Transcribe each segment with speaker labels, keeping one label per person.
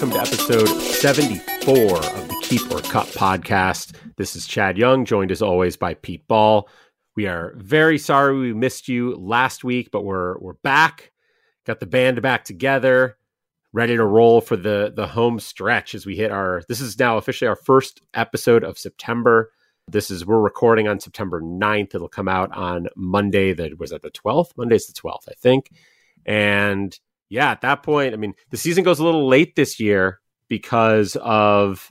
Speaker 1: welcome to episode 74 of the Keep or Cut podcast. This is Chad Young, joined as always by Pete Ball. We are very sorry we missed you last week, but we're we're back. Got the band back together, ready to roll for the the home stretch as we hit our this is now officially our first episode of September. This is we're recording on September 9th. It'll come out on Monday that was at the 12th. Monday's the 12th, I think. And yeah, at that point, I mean, the season goes a little late this year because of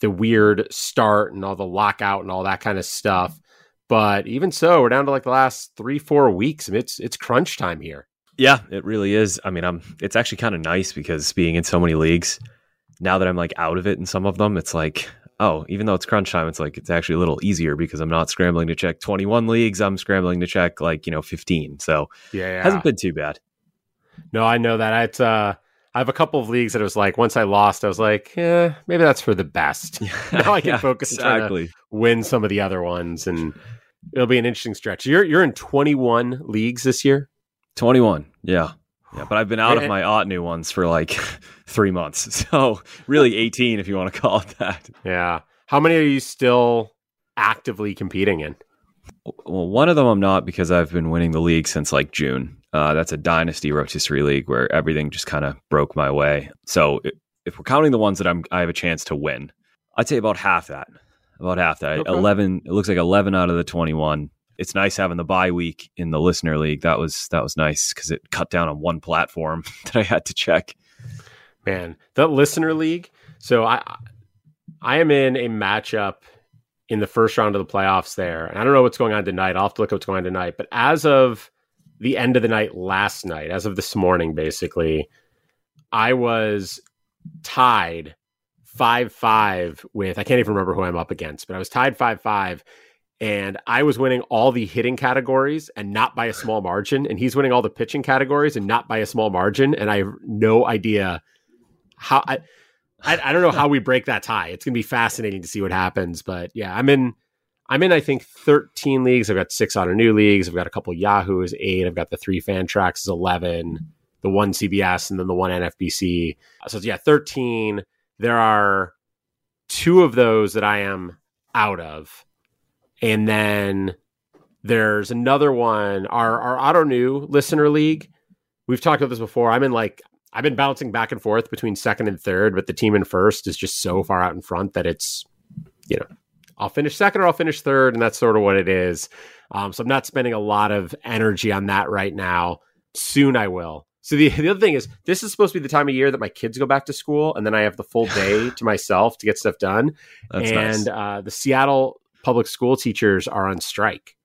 Speaker 1: the weird start and all the lockout and all that kind of stuff. But even so, we're down to like the last three, four weeks. I mean, it's it's crunch time here.
Speaker 2: Yeah, it really is. I mean, I'm. It's actually kind of nice because being in so many leagues, now that I'm like out of it in some of them, it's like, oh, even though it's crunch time, it's like it's actually a little easier because I'm not scrambling to check 21 leagues. I'm scrambling to check like you know 15. So
Speaker 1: yeah, yeah.
Speaker 2: hasn't been too bad.
Speaker 1: No, I know that. It's uh I have a couple of leagues that it was like once I lost, I was like, yeah, maybe that's for the best. now I can
Speaker 2: Yeah,
Speaker 1: focus
Speaker 2: exactly.
Speaker 1: on win some of the other ones, and it'll be an interesting stretch. You're you're in 21 leagues this year.
Speaker 2: 21. Yeah. Yeah, but I've been out
Speaker 1: Eh,
Speaker 2: of my Ottoneu ones for like three months. So really 18 if you want to call it that.
Speaker 1: Yeah. How many are you still actively competing in?
Speaker 2: Well, one of them I'm not because I've been winning the league since like June. Uh, that's a dynasty rotisserie league where everything just kind of broke my way. So if we're counting the ones that I'm, I have a chance to win, I'd say about half that. About half that.
Speaker 1: Okay.
Speaker 2: Eleven. It looks like eleven out of the twenty-one. It's nice having the bye week in the listener league. That was that was nice because it cut down on one platform that I had to check.
Speaker 1: Man, the listener league. So I I am in a matchup in the first round of the playoffs there. And I don't know what's going on tonight. I'll have to look at what's going on tonight. But as of the end of the night last night, as of this morning, basically, I was tied five five with I can't even remember who I'm up against, but I was tied five five. And I was winning all the hitting categories and not by a small margin. And he's winning all the pitching categories and not by a small margin. And I have no idea how I, I, I don't know how we break that tie. It's gonna be fascinating to see what happens. But yeah, I'm in I'm in I think 13 leagues. I've got six Ottoneu leagues. I've got a couple Yahoo's eight. I've got the three Fantrax is 11, mm-hmm. the one CBS, and then the one NFBC. So yeah, 13. There are two of those that I am out of. And then there's another one, our our Ottoneu listener league. We've talked about this before. I'm in like I've been bouncing back and forth between second and third, but the team in first is just so far out in front that it's, you know, I'll finish second or I'll finish third, and that's sort of what it is. Um, so I'm not spending a lot of energy on that right now. Soon I will. So the, the other thing is, this is supposed to be the time of year that my kids go back to school, and then I have the full day to myself to get stuff done.
Speaker 2: That's
Speaker 1: and
Speaker 2: nice.
Speaker 1: uh, the Seattle public school teachers are on strike.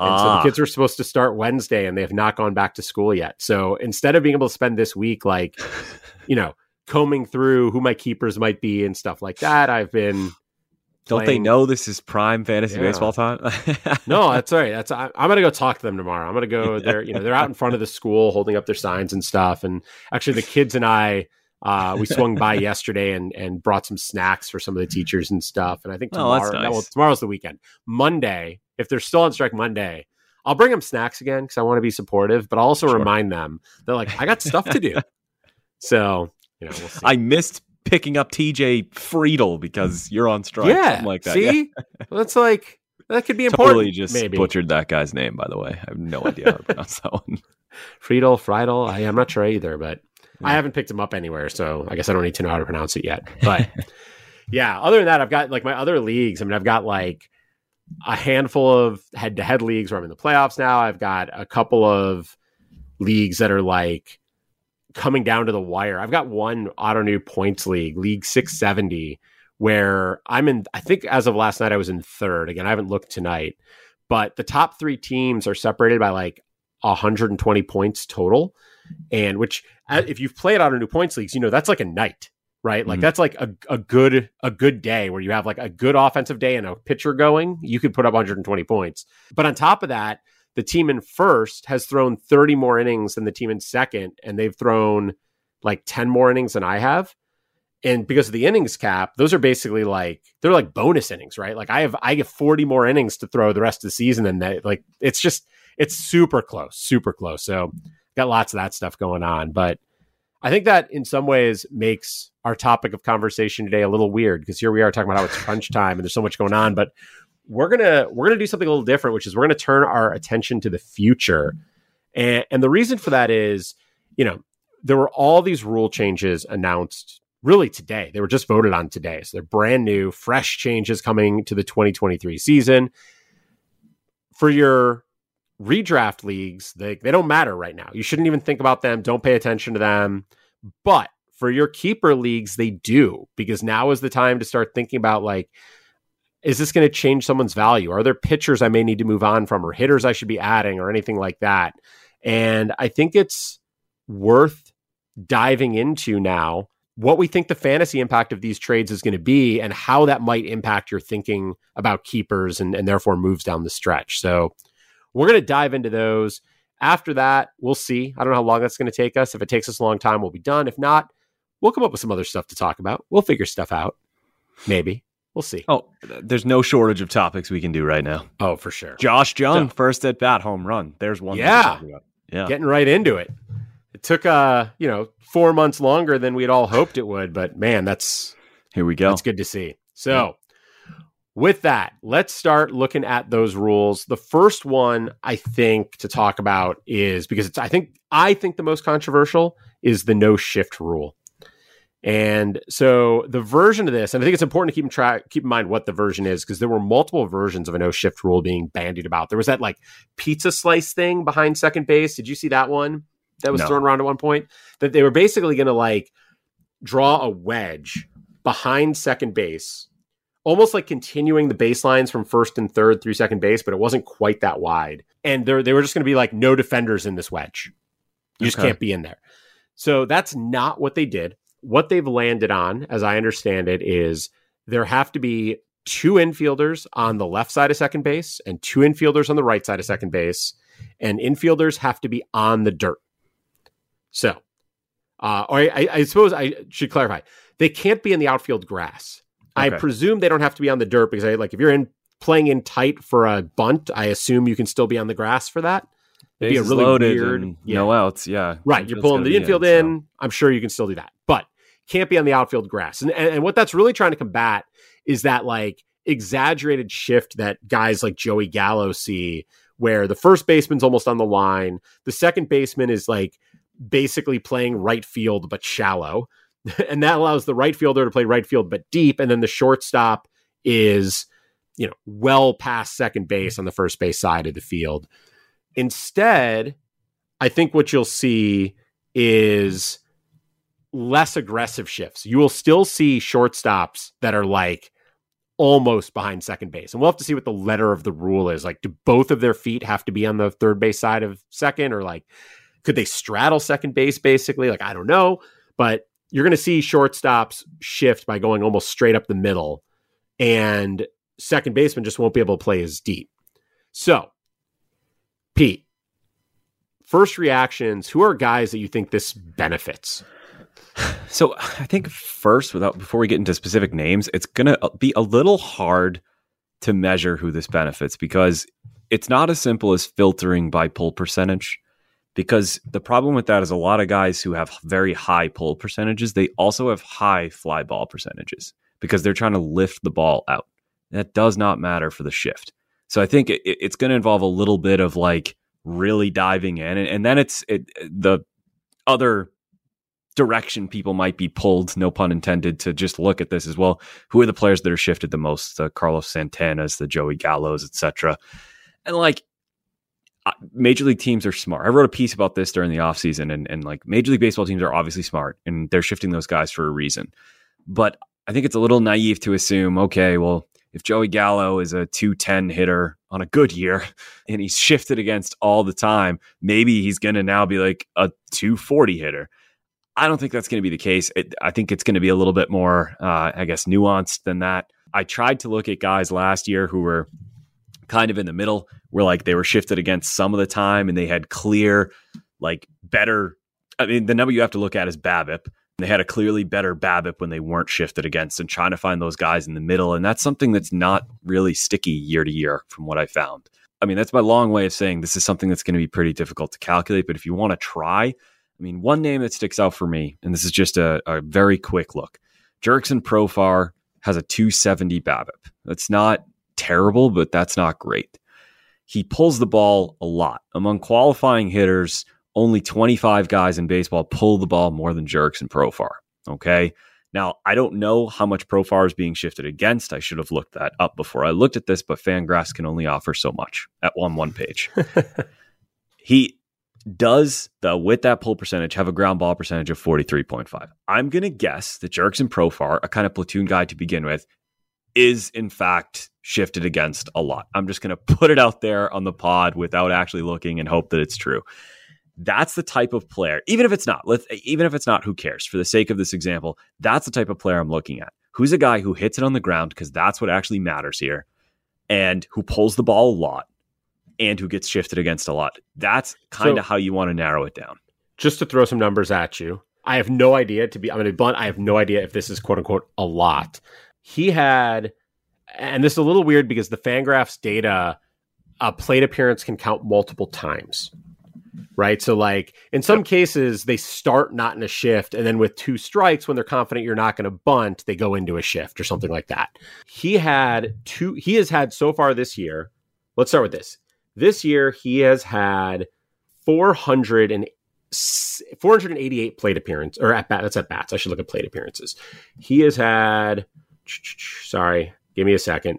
Speaker 1: And so
Speaker 2: Ah,
Speaker 1: the kids were supposed to start Wednesday and they have not gone back to school yet. So instead of being able to spend this week, like, you know, combing through who my keepers might be and stuff like that, I've been.
Speaker 2: Don't they know this is prime fantasy
Speaker 1: Yeah.
Speaker 2: baseball time?
Speaker 1: No, that's all right. That's I, I'm gonna go talk to them tomorrow. I'm gonna go there. You know, they're out in front of the school holding up their signs and stuff. And actually, the kids and I, uh, we swung by yesterday and and brought some snacks for some of the teachers and stuff. And I think
Speaker 2: Oh,
Speaker 1: tomorrow, no, well, tomorrow's the weekend. Monday, if they're still on strike Monday, I'll bring them snacks again because I want to be supportive, but I'll also
Speaker 2: Sure.
Speaker 1: remind them that like I got stuff to do. so you know, we'll see.
Speaker 2: I missed picking up TJ Friedl because mm. you're on strike.
Speaker 1: yeah,
Speaker 2: like that. Yeah.
Speaker 1: see, well, that's like that could be important.
Speaker 2: Totally just
Speaker 1: maybe.
Speaker 2: butchered that guy's name, by the way. I have no idea how to pronounce that one.
Speaker 1: Friedl, Friedl. I, I'm not sure either, but I haven't picked him up anywhere, so I guess I don't need to know how to pronounce it yet. But yeah, other than that, I've got like my other leagues. I mean, I've got like a handful of head-to-head leagues where I'm in the playoffs now. I've got a couple of leagues that are like coming down to the wire. I've got one Ottoneu points league, League 670, where I'm in. I think as of last night, I was in third. Again, I haven't looked tonight, but the top three teams are separated by like 120 points total, and which uh, if you've played Ottoneu points leagues, you know that's like a night. Right, like
Speaker 2: Mhm.
Speaker 1: that's like a, a good a good day where you have like a good offensive day and a pitcher going, you could put up 120 points. But on top of that, the team in first has thrown 30 more innings than the team in second, and they've thrown like 10 more innings than I have. And because of the innings cap, those are basically like they're like bonus innings, right? Like I have I get 40 more innings to throw the rest of the season than that. Like it's just it's super close, super close. So got lots of that stuff going on. But I think that in some ways makes our topic of conversation today a little weird because here we are talking about how it's crunch time and there's so much going on, but we're gonna we're gonna do something a little different, which is we're gonna turn our attention to the future. And and the reason for that is, you know, there were all these rule changes announced really today. They were just voted on today. So they're brand new, fresh changes coming to the 2023 season. For your redraft leagues, they, they don't matter right now. You shouldn't even think about them. Don't pay attention to them. But for your keeper leagues, they do because now is the time to start thinking about like, is this going to change someone's value? Are there pitchers I may need to move on from or hitters I should be adding or anything like that? And I think it's worth diving into now what we think the fantasy impact of these trades is going to be and how that might impact your thinking about keepers and, and therefore moves down the stretch. So we're going to dive into those. After that, we'll see. I don't know how long that's going to take us. If it takes us a long time, we'll be done. If not, we'll come up with some other stuff to talk about. We'll figure stuff out. Maybe. We'll see.
Speaker 2: Oh, there's no shortage of topics we can do right now.
Speaker 1: Oh, for sure.
Speaker 2: Josh Jung, so, first at bat, home run. There's one.
Speaker 1: Yeah. Yeah. Getting right into it. It took uh, you know, four months longer than we'd all hoped it would, but man, that's
Speaker 2: here we go.
Speaker 1: That's good to see. So with that, let's start looking at those rules. The first one I think to talk about is because it's I think I think the most controversial is the no shift rule. And so the version of this, and I think it's important to keep in track, keep in mind what the version is, because there were multiple versions of a no shift rule being bandied about. There was that like pizza slice thing behind second base. Did you see that one that was no. thrown around at one point? That they were basically going to like draw a wedge behind second base almost like continuing the baselines from first and third through second base, but it wasn't quite that wide. And they they were just going to be like no defenders in this wedge. You okay. just can't be in there. So that's not what they did. What they've landed on, as I understand it, is there have to be two infielders on the left side of second base and two infielders on the right side of second base, and infielders have to be on the dirt. So, uh, or I, I suppose I should clarify: they can't be in the outfield grass Okay. I presume they don't have to be on the dirt because I like if you're in playing in tight for a bunt, I assume you can still be on the grass for that.
Speaker 2: It'd be a really weird, yeah. no outs, yeah.
Speaker 1: Right, you're pulling the infield in. in so. I'm sure you can still do that, but can't be on the outfield grass. And, and and what that's really trying to combat is that like exaggerated shift that guys like Joey Gallo see, where the first baseman's almost on the line, the second baseman is like basically playing right field but shallow and that allows the right fielder to play right field but deep, and then the shortstop is you know well past second base on the first base side of the field. Instead, I think what you'll see is less aggressive shifts. You will still see shortstops that are like almost behind second base. And we'll have to see what the letter of the rule is. Like, do both of their feet have to be on the third base side of second, or like could they straddle second base basically? Like, I don't know. But you're going to see shortstops shift by going almost straight up the middle, and second baseman just won't be able to play as deep. So, Pete, first reactions who are guys that you think this benefits?
Speaker 2: So, I think first, without before we get into specific names, it's going to uh, be a little hard to measure who this benefits because it's not as simple as filtering by pull percentage because the problem with that is a lot of guys who have very high pull percentages, they also have high fly ball percentages because they're trying to lift the ball out. That does not matter for the shift. So I think it, it's going to involve a little bit of like really diving in, and, and then it's it, the other direction people might be pulled, no pun intended, to just look at this as well. Who are the players that are shifted the most? The Carlos Santanas, the Joey Gallos, etc. And like major league teams are smart. I wrote a piece about this during the offseason and, and like major league baseball teams are obviously smart and they're shifting those guys for a reason. But I think it's a little naive to assume, okay, well, if Joey Gallo is a 210 hitter on a good year and he's shifted against all the time, maybe he's going to now be like a 240 hitter. I don't think that's going to be the case. It, I think it's going to be a little bit more, uh, I guess, nuanced than that. I tried to look at guys last year who were kind of in the middle where like they were shifted against some of the time and they had clear, like better. I mean, the number you have to look at is BABIP. They had a clearly better BABIP when they weren't shifted against and trying to find those guys in the middle. And that's something that's not really sticky year to year from what I found. I mean, that's my long way of saying this is something that's going to be pretty difficult to calculate. But if you want to try, I mean, one name that sticks out for me, and this is just a, a very quick look. Jurickson Profar has a 270 BABIP. That's not terrible, but that's not great. He pulls the ball a lot. Among qualifying hitters, only 25 guys in baseball pull the ball more than Jurickson Profar. Okay. Now, I don't know how much Profar is being shifted against. I should have looked that up before I looked at this, but Fangraphs can only offer so much at one one page. he does, though, with that pull percentage, have a ground ball percentage of 43.5. I'm going to guess that Jurickson Profar, a kind of platoon guy to begin with, is in fact shifted against a lot. I'm just going to put it out there on the pod without actually looking and hope that it's true. That's the type of player, even if it's not, let's, even if it's not, who cares? For the sake of this example, that's the type of player I'm looking at. Who's a guy who hits it on the ground because that's what actually matters here, and who pulls the ball a lot, and who gets shifted against a lot. That's kind of so, how you want to narrow it down.
Speaker 1: Just to throw some numbers at you, I have no idea. To be, I'm going to be blunt. I have no idea if this is quote unquote a lot. He had, and this is a little weird because the Fangraphs data, a plate appearance can count multiple times right? So, like in some yep. cases, they start not in a shift, and then with two strikes, when they're confident you're not going to bunt, they go into a shift or something like that. He had two. He has had so far this year. Let's start with this. This year, he has had 400 and 488 plate appearance or at bat. That's at bats. I should look at plate appearances. He has had. Sorry, give me a second.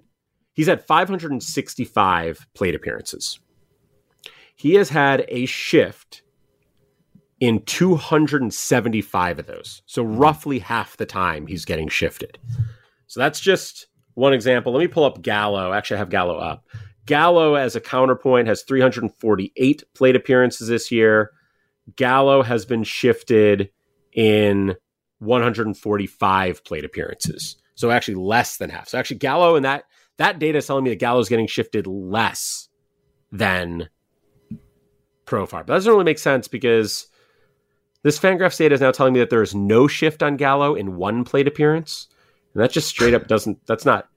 Speaker 1: He's had 565 plate appearances he has had a shift in 275 of those. So mm-hmm. roughly half the time he's getting shifted. So that's just one example. Let me pull up Gallo. Actually, I have Gallo up. Gallo, as a counterpoint, has 348 plate appearances this year. Gallo has been shifted in 145 plate appearances. So actually less than half. So actually Gallo and that that data is telling me that Gallo is getting shifted less than Profar. But that doesn't really make sense because this Fangraphs data is now telling me that there is no shift on Gallo in one plate appearance. And that just straight up doesn't, that's not,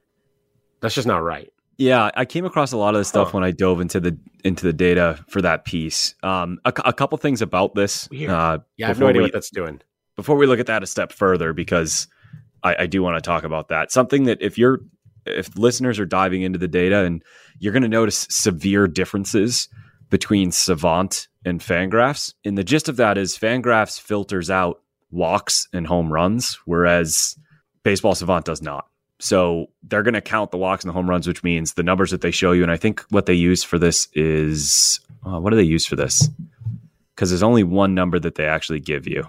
Speaker 1: that's just not right.
Speaker 2: Yeah, I came across a lot of this stuff huh. when I dove into the into the data for that piece. Um, a, a couple things about this.
Speaker 1: Uh, yeah, I have no idea we, what that's doing.
Speaker 2: Before we look at that a step further, because I, I do want to talk about that. Something that if you're if listeners are diving into the data and you're going to notice severe differences between Savant and Fangraphs. And the gist of that is Fangraphs filters out walks and home runs, whereas Baseball Savant does not. So they're going to count the walks and the home runs, which means the numbers that they show you. And I think what they use for this is uh, what do they use for this? Because there's only one number that they actually give you.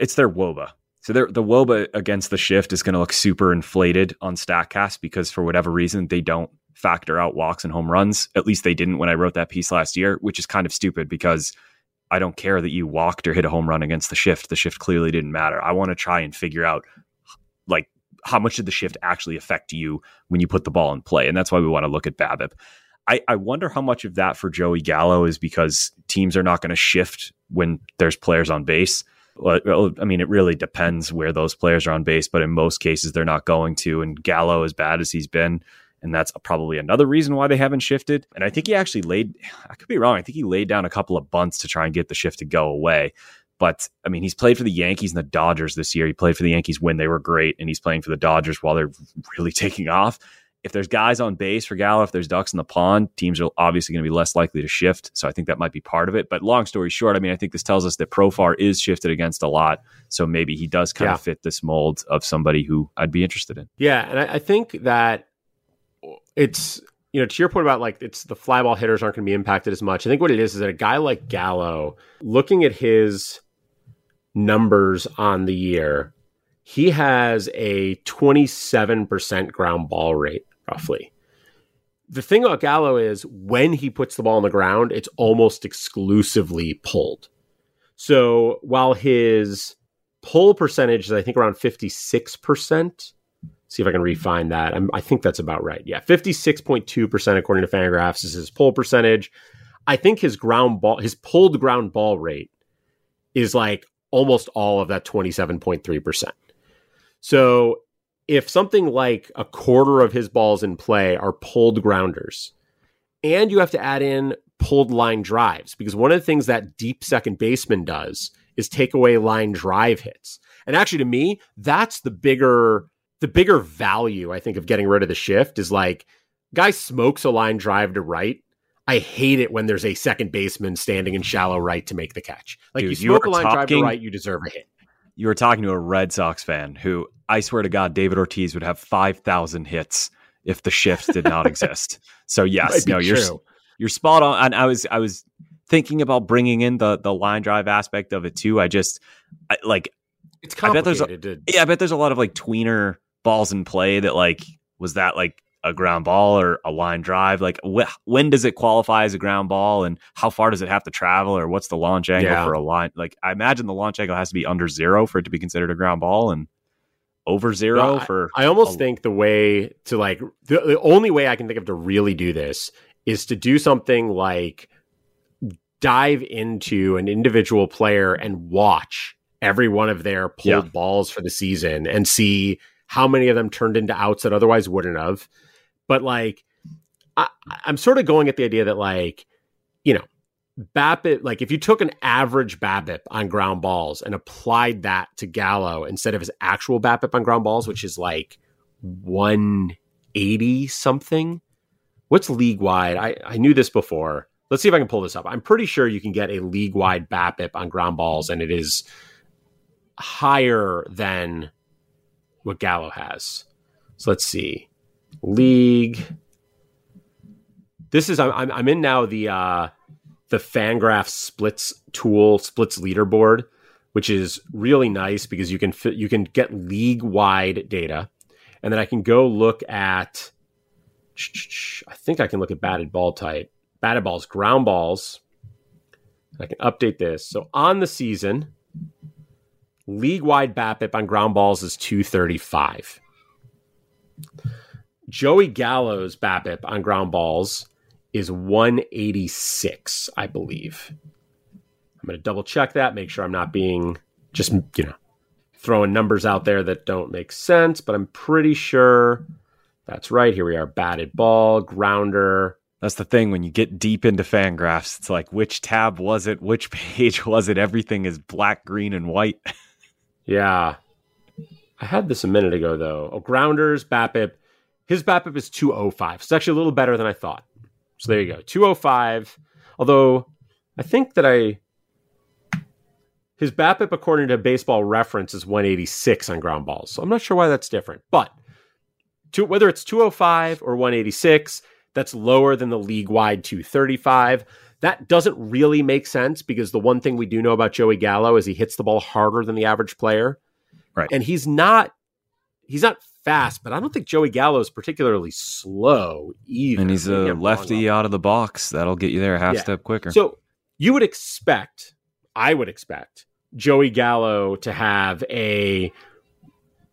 Speaker 2: It's their WOBA. So the WOBA against the shift is going to look super inflated on StatCast because for whatever reason they don't factor out walks and home runs. At least they didn't when I wrote that piece last year, which is kind of stupid because I don't care that you walked or hit a home run against the shift. The shift clearly didn't matter. I want to try and figure out like how much did the shift actually affect you when you put the ball in play? And that's why we want to look at BABIP. I, I wonder how much of that for Joey Gallo is because teams are not going to shift when there's players on base. I mean, it really depends where those players are on base, but in most cases, they're not going to. And Gallo, as bad as he's been, and that's probably another reason why they haven't shifted. And I think he actually laid, I could be wrong, I think he laid down a couple of bunts to try and get the shift to go away. But I mean, he's played for the Yankees and the Dodgers this year. He played for the Yankees when they were great, and he's playing for the Dodgers while they're really taking off. If there's guys on base for Gallo, if there's ducks in the pond, teams are obviously going to be less likely to shift. So I think that might be part of it. But long story short, I mean, I think this tells us that Profar is shifted against a lot. So maybe he does kind yeah. of fit this mold of somebody who I'd be interested in.
Speaker 1: Yeah. And I, I think that it's you know to your point about like it's the fly ball hitters aren't going to be impacted as much. I think what it is is that a guy like Gallo, looking at his numbers on the year, he has a 27% ground ball rate roughly. The thing about Gallo is when he puts the ball on the ground, it's almost exclusively pulled. So while his pull percentage is I think around 56%, see if I can refine that. I'm, i think that's about right. Yeah, 56.2% according to Fangraphs is his pull percentage. I think his ground ball, his pulled ground ball rate is like almost all of that 27.3%. So if something like a quarter of his balls in play are pulled grounders, and you have to add in pulled line drives, because one of the things that deep second baseman does is take away line drive hits. And actually to me, that's the bigger the bigger value I think of getting rid of the shift is like guy smokes a line drive to right. I hate it when there's a second baseman standing in shallow right to make the catch. Like
Speaker 2: Dude,
Speaker 1: you
Speaker 2: you
Speaker 1: smoke
Speaker 2: are
Speaker 1: a line drive to right, you deserve a hit.
Speaker 2: You were talking to a Red Sox fan who I swear to God, David Ortiz would have 5,000 hits if the shift did not exist. So yes, no, you're
Speaker 1: true.
Speaker 2: you're spot on. And I was I was thinking about bringing in the the line drive aspect of it too. I just I, like
Speaker 1: It's
Speaker 2: I bet there's a- yeah, I bet there's a lot of like tweener balls in play that like was that like a ground ball or a line drive? Like wh- when does it qualify as a ground ball and how far does it have to travel or what's the launch angle
Speaker 1: Yeah.
Speaker 2: for a line? Like I imagine the launch angle has to be under zero for it to be considered a ground ball and over zero for
Speaker 1: I almost
Speaker 2: a-
Speaker 1: think the way to like the, the only way I can think of to really do this is to do something like dive into an individual player and watch every one of their pulled
Speaker 2: Yeah.
Speaker 1: balls for the season and see how many of them turned into outs that otherwise wouldn't have. But like, I, I'm sort of going at the idea that like, you know, BABIP, like if you took an average BABIP on ground balls and applied that to Gallo instead of his actual BABIP on ground balls, which is like 180 something. What's league wide? I, I knew this before. Let's see if I can pull this up. I'm pretty sure you can get a league wide BABIP on ground balls, and it is higher than what Gallo has. So let's see. League. This is I'm I'm, in now the uh the Fangraph splits tool splits leaderboard, which is really nice because you can fit, you can get league wide data, and then I can go look at. I think I can look at batted ball type, batted balls, ground balls. I can update this. So on the season, league wide BABIP on ground balls is 235. Joey Gallo's BABIP on ground balls is 186, I believe. I'm going to double check that, make sure I'm not being just, you know, throwing numbers out there that don't make sense, but I'm pretty sure that's right. Here we are batted ball, grounder.
Speaker 2: That's the thing when you get deep into fan graphs, it's like which tab was it? Which page was it? Everything is black, green, and white.
Speaker 1: Yeah. I had this a minute ago, though. Oh, grounders, BABIP. His BABIP is 205. It's actually a little better than I thought. So there you go. 205. Although I think that I. His BABIP, according to baseball reference, is 186 on ground balls. So I'm not sure why that's different. But to, whether it's 205 or 186, that's lower than the league wide 235. That doesn't really make sense because the one thing we do know about Joey Gallo is he hits the ball harder than the average player.
Speaker 2: Right.
Speaker 1: And he's not he's not fast, but I don't think Joey Gallo is particularly slow either.
Speaker 2: And he's a lefty out of the box. That'll get you there a half
Speaker 1: Yeah.
Speaker 2: step quicker.
Speaker 1: So you would expect, I would expect Joey Gallo to have a,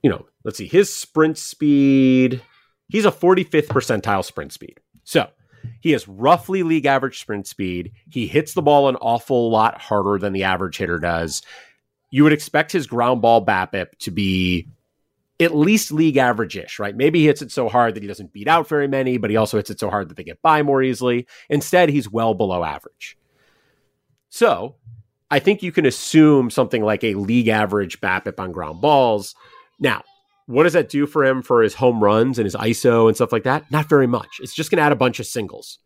Speaker 1: you know, let's see, his sprint speed. He's a 45th percentile sprint speed. So he has roughly league average sprint speed. He hits the ball an awful lot harder than the average hitter does. You would expect his ground ball BABIP to be at least league average ish, right? Maybe he hits it so hard that he doesn't beat out very many, but he also hits it so hard that they get by more easily. Instead, he's well below average. So I think you can assume something like a league average BABIP on ground balls. Now, what does that do for him for his home runs and his ISO and stuff like that? Not very much. It's just going to add a bunch of singles.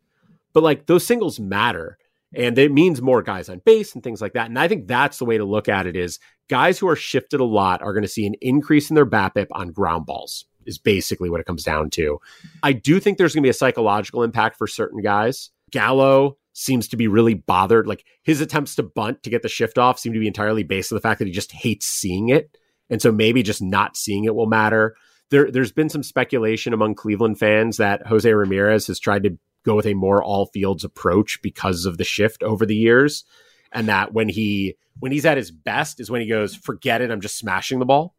Speaker 1: But like those singles matter and it means more guys on base and things like that. And I think that's the way to look at it is guys who are shifted a lot are going to see an increase in their BABIP on ground balls is basically what it comes down to. I do think there's going to be a psychological impact for certain guys. Gallo seems to be really bothered. Like his attempts to bunt to get the shift off seem to be entirely based on the fact that he just hates seeing it. And so maybe just not seeing it will matter. There, there's been some speculation among Cleveland fans that Jose Ramirez has tried to go with a more all fields approach because of the shift over the years. And that when he when he's at his best is when he goes, forget it, I'm just smashing the ball.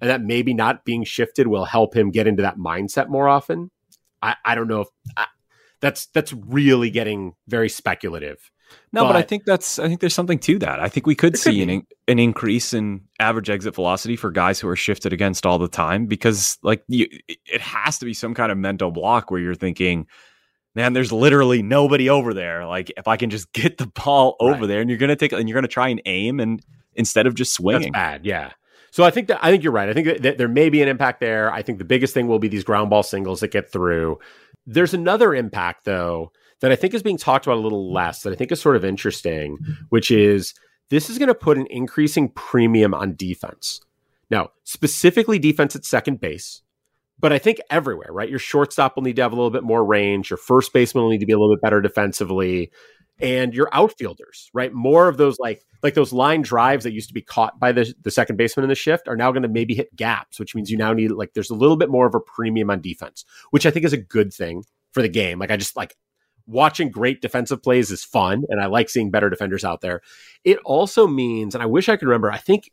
Speaker 1: And that maybe not being shifted will help him get into that mindset more often. I, I don't know if I, that's that's really getting very speculative.
Speaker 2: No, but, I think that's I think there's something to that. I think we could
Speaker 1: There could
Speaker 2: see an an increase in average exit velocity for guys who are shifted against all the time because like you, it- has to be some kind of mental block where you're thinking, man, there's literally nobody over there. Like if I can just get the ball over
Speaker 1: Right.
Speaker 2: there, and you're gonna take and you're gonna try and aim, and instead of just swinging.
Speaker 1: That's bad, yeah. So I think that I think you're right. I think that there may be an impact there. I think the biggest thing will be these ground ball singles that get through. There's another impact though that I think is being talked about a little less that I think is sort of interesting, which is this is going to put an increasing premium on defense. Now, specifically defense at second base, but I think everywhere, right? Your shortstop will need to have a little bit more range. Your first baseman will need to be a little bit better defensively. And your outfielders, right? More of those like like those line drives that used to be caught by the, the second baseman in the shift are now going to maybe hit gaps, which means you now need like there's a little bit more of a premium on defense, which I think is a good thing for the game. Like I just like watching great defensive plays is fun and I like seeing better defenders out there. It also means, and I wish I could remember, I think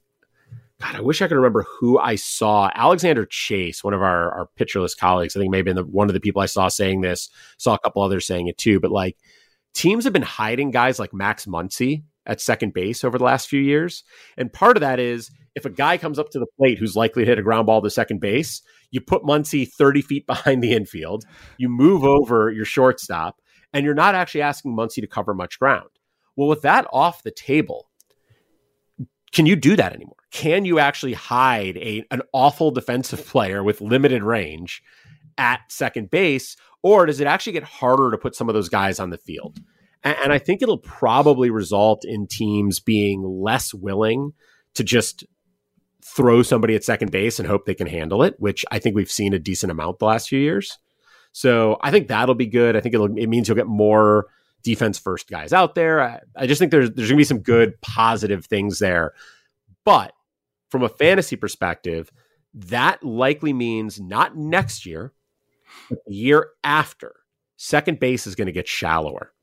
Speaker 1: God, I wish I could remember who I saw. Alexander Chase, one of our, our Pitcher List colleagues, I think maybe the, one of the people I saw saying this, saw a couple others saying it too. But like teams have been hiding guys like Max Muncy at second base over the last few years. And part of that is if a guy comes up to the plate who's likely to hit a ground ball to second base, you put Muncy 30 feet behind the infield, you move over your shortstop, and you're not actually asking Muncy to cover much ground. Well, with that off the table, can you do that anymore? Can you actually hide a an awful defensive player with limited range at second base, or does it actually get harder to put some of those guys on the field? And, and I think it'll probably result in teams being less willing to just throw somebody at second base and hope they can handle it, which I think we've seen a decent amount the last few years. So I think that'll be good. I think it means you'll get more defense first guys out there. I, I just think there's there's gonna be some good positive things there. But from a fantasy perspective, that likely means not next year, but the year after, second base is going to get shallower.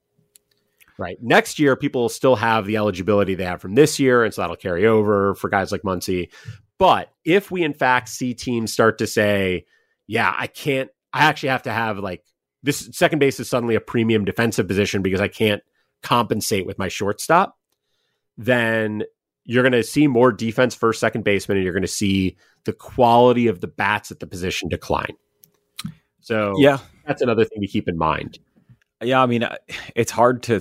Speaker 1: Right. Next year, people will still have the eligibility they have from this year, and so that'll carry over for guys like Muncy. But if we in fact see teams start to say, yeah, I can't, I actually have to have like this second base is suddenly a premium defensive position because I can't compensate with my shortstop, then you're going to see more defense first, second baseman, and you're going to see the quality of the bats at the position decline. So,
Speaker 2: yeah,
Speaker 1: that's another thing to keep in mind.
Speaker 2: Yeah, I mean, it's hard to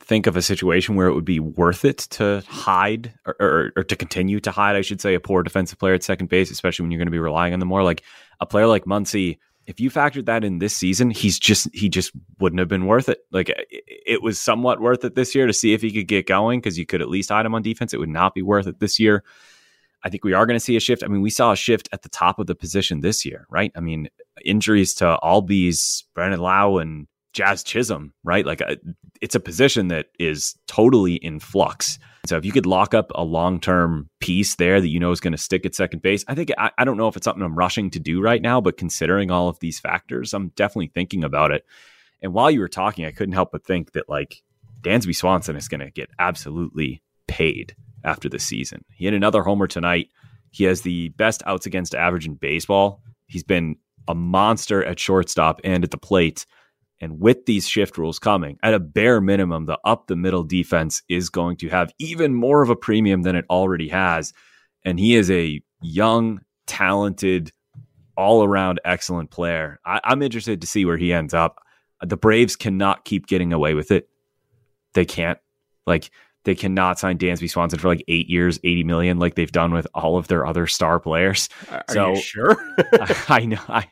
Speaker 2: think of a situation where it would be worth it to hide or, or, or, to continue to hide, I should say, a poor defensive player at second base, especially when you're going to be relying on them more. Like a player like Muncy if you factored that in this season, he's just he just wouldn't have been worth it. Like it was somewhat worth it this year to see if he could get going because you could at least hide him on defense. It would not be worth it this year. I think we are going to see a shift. I mean, we saw a shift at the top of the position this year, right? I mean, injuries to Albies, Brandon Lowe, and Jazz Chisholm, right? Like a, it's a position that is totally in flux. So if you could lock up a long term piece there that you know is going to stick at second base, I think I, I, don't know if it's something I'm rushing to do right now, but considering all of these factors, I'm definitely thinking about it. And while you were talking, I couldn't help but think that like Dansby Swanson is going to get absolutely paid after the season. He had another homer tonight. He has the best outs against average in baseball. He's been a monster at shortstop and at the plate. And with these shift rules coming, at a bare minimum, the up the middle defense is going to have even more of a premium than it already has. And he is a young, talented, all around excellent player. I, I'm interested to see where he ends up. The Braves cannot keep getting away with it. They can't. Like, they cannot sign Dansby Swanson for like eight years, 80 million, like they've done with all of their other star players.
Speaker 1: Are so, sure?
Speaker 2: I, I know. I,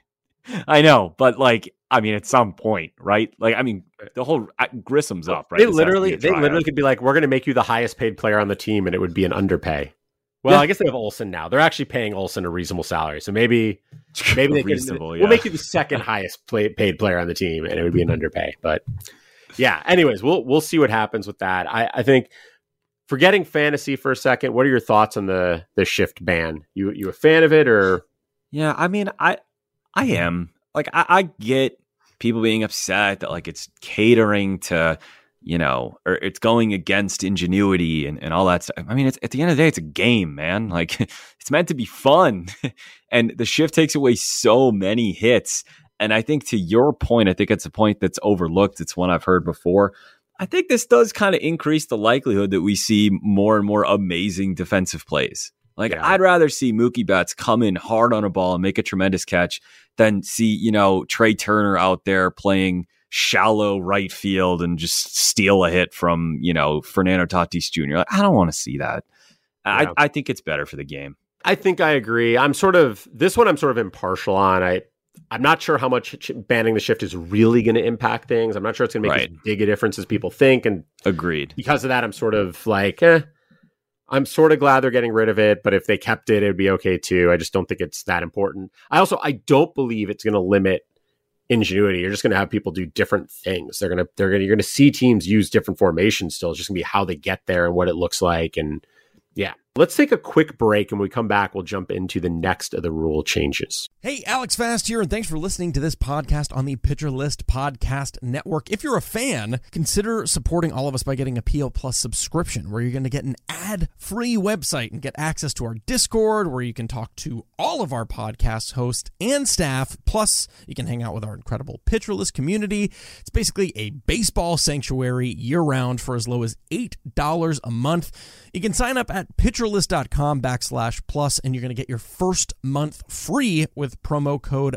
Speaker 2: I know, but like, I mean, at some point, right? Like, I mean, the whole uh, Grissom's up, right?
Speaker 1: They literally, they literally could be like, "We're going to make you the highest paid player on the team," and it would be an underpay. Well, yeah. I guess they have Olson now. They're actually paying Olson a reasonable salary, so maybe, maybe they can. Yeah. We'll make you the second highest play, paid player on the team, and it would be an underpay. But yeah, anyways, we'll we'll see what happens with that. I, I think forgetting fantasy for a second, what are your thoughts on the the shift ban? You you a fan of it or?
Speaker 2: Yeah, I mean, I I am like I, I get people being upset that like it's catering to you know, or it's going against ingenuity and, and all that stuff. I mean, it's at the end of the day, it's a game, man. Like it's meant to be fun. and the shift takes away so many hits. And I think to your point, I think it's a point that's overlooked. It's one I've heard before. I think this does kind of increase the likelihood that we see more and more amazing defensive plays. Like yeah. I'd rather see Mookie Betts come in hard on a ball and make a tremendous catch than see, you know, Trea Turner out there playing shallow right field and just steal a hit from, you know, Fernando Tatis Jr. Like, I don't want to see that. I,
Speaker 1: Yeah.
Speaker 2: I think it's better for the game.
Speaker 1: I think I agree. I'm sort of this one. I'm sort of impartial on. I I'm not sure how much ch- banning the shift is really going to impact things. I'm not sure it's going to make
Speaker 2: Right.
Speaker 1: as big a difference as people think, and
Speaker 2: Agreed.
Speaker 1: because of that, I'm sort of like, eh, I'm sort of glad they're getting rid of it. But if they kept it, it'd be okay too. I just don't think it's that important. I also I don't believe it's going to limit ingenuity. You're just going to have people do different things. They're gonna they're gonna you're gonna see teams use different formations. Still, it's just gonna be how they get there and what it looks like. And yeah, let's take a quick break. And when we come back, we'll jump into the next of the rule changes.
Speaker 3: Hey, Alex Fast here, and thanks for listening to this podcast on the Pitcher List Podcast Network. If you're a fan, consider supporting all of us by getting a PL Plus subscription, where you're going to get an ad free website and get access to our Discord, where you can talk to all of our podcast hosts and staff. Plus, you can hang out with our incredible Pitcher List community. It's basically a baseball sanctuary year round for as low as $8 a month. You can sign up at pitcherlist.com backslash plus, and you're going to get your first month free with promo code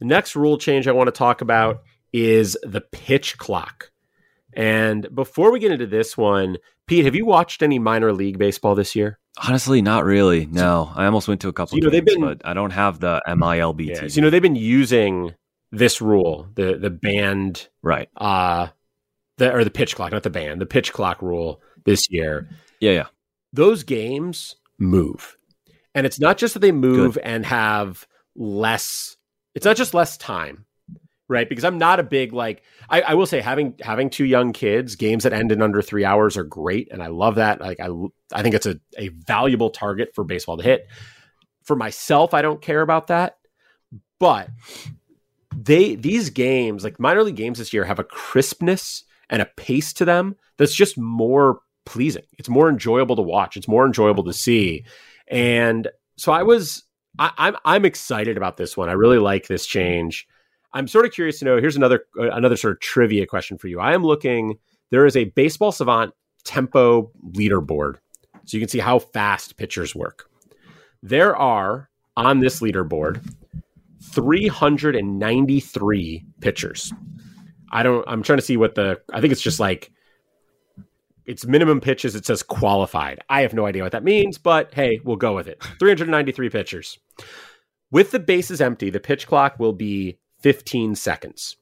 Speaker 1: The next rule change I want to talk about is the pitch clock. And before we get into this one, Pete, have you watched any minor league baseball this year?
Speaker 2: Honestly, not really. No, I almost went to a couple.
Speaker 1: So, you know, they've been-
Speaker 2: but I don't have the MILB.
Speaker 1: Yeah. So, you know, they've been using this rule, the the band
Speaker 2: right?
Speaker 1: uh the or the pitch clock, not the band, the pitch clock rule this year.
Speaker 2: Yeah, yeah.
Speaker 1: Those games move. And it's not just that they move and have less it's not just less time. Right. Because I'm not a big like I, I will say having having two young kids, games that end in under three hours are great. And I love that. Like I I think it's a, a valuable target for baseball to hit. For myself, I don't care about that. But they these games, like minor league games this year, have a crispness and a pace to them that's just more pleasing. It's more enjoyable to watch. It's more enjoyable to see. And so I was I, I'm I'm excited about this one. I really like this change. I'm sort of curious to know. Here's another uh, another sort of trivia question for you. I am looking. There is a baseball savant tempo leaderboard, so you can see how fast pitchers work. There are on this leaderboard 393 pitchers. I don't. I'm trying to see what the. I think it's just like it's minimum pitches. It says qualified. I have no idea what that means, but hey, we'll go with it. 393 pitchers. With the bases empty, the pitch clock will be 15 seconds.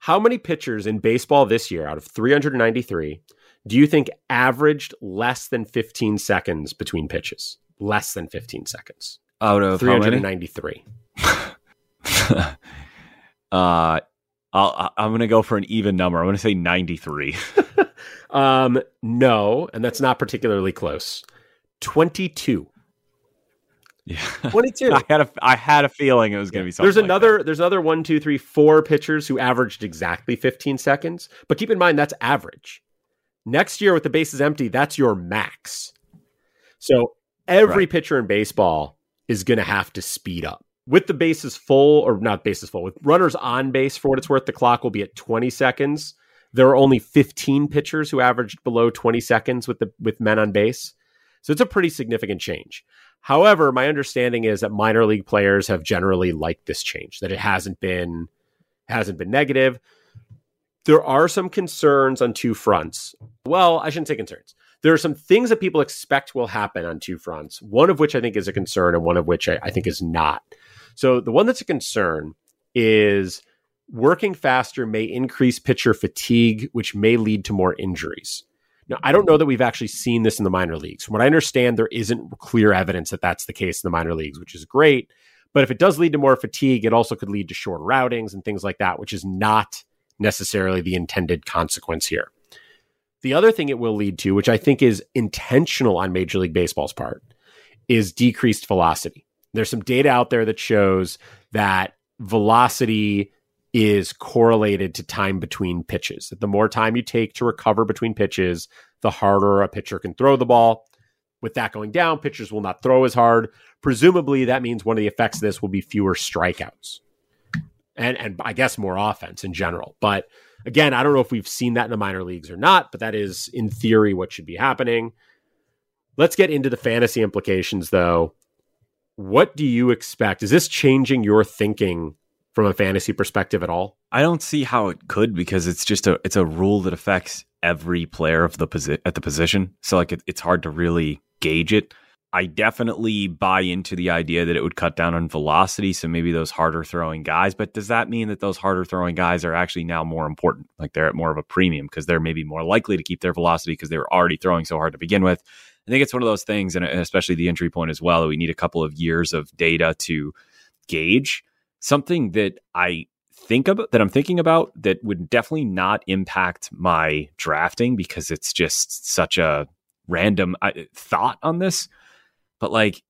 Speaker 1: How many pitchers in baseball this year out of 393 do you think averaged less than 15 seconds between pitches? Less than 15 seconds.
Speaker 2: Out of how many?
Speaker 1: 393.
Speaker 2: uh, I'll, I'm gonna go for an even number. I'm gonna say 93.
Speaker 1: Um, no, and that's not particularly close. 22.
Speaker 2: yeah,
Speaker 1: 22.
Speaker 2: I had a I had a feeling it was gonna be something.
Speaker 1: There's
Speaker 2: like
Speaker 1: another. There's another one, two, three, four pitchers who averaged exactly 15 seconds. But keep in mind that's average. Next year with the bases empty, that's your max. So every
Speaker 2: Right.
Speaker 1: pitcher in baseball is going to have to speed up. With the bases full, or not bases full, with runners on base for what it's worth, the clock will be at 20 seconds. There are only 15 pitchers who averaged below 20 seconds with the with men on base. So it's a pretty significant change. However, my understanding is that minor league players have generally liked this change, that it hasn't been hasn't been negative. There are some concerns on two fronts. Well, I shouldn't say concerns. There are some things that people expect will happen on two fronts, one of which I think is a concern and one of which I, I think is not. So the one that's a concern is working faster may increase pitcher fatigue, which may lead to more injuries. Now, I don't know that we've actually seen this in the minor leagues. From what I understand, there isn't clear evidence that that's the case in the minor leagues, which is great. But if it does lead to more fatigue, it also could lead to shorter routings and things like that, which is not necessarily the intended consequence here. The other thing it will lead to, which I think is intentional on Major League Baseball's part, is decreased velocity. There's some data out there that shows that velocity is correlated to time between pitches. That the more time you take to recover between pitches, the harder a pitcher can throw the ball. with that going down, pitchers will not throw as hard. Presumably, that means one of the effects of this will be fewer strikeouts, and and I guess more offense in general. But again, I don't know if we've seen that in the minor leagues or not, but that is in theory what should be happening. Let's get into the fantasy implications, though. What do you expect? Is this changing your thinking from a fantasy perspective at all?
Speaker 2: I don't see how it could because it's just a it's a rule that affects every player of the posi- at the position. So like it, it's hard to really gauge it. I definitely buy into the idea that it would cut down on velocity. So maybe those harder throwing guys, but does that mean that those harder throwing guys are actually now more important? Like they're at more of a premium because they're maybe more likely to keep their velocity because they were already throwing so hard to begin with. I think it's one of those things, and especially the entry point as well, that we need a couple of years of data to gauge. Something that I think about that I'm thinking about that would definitely not impact my drafting because it's just such a random uh, thought on this. But like,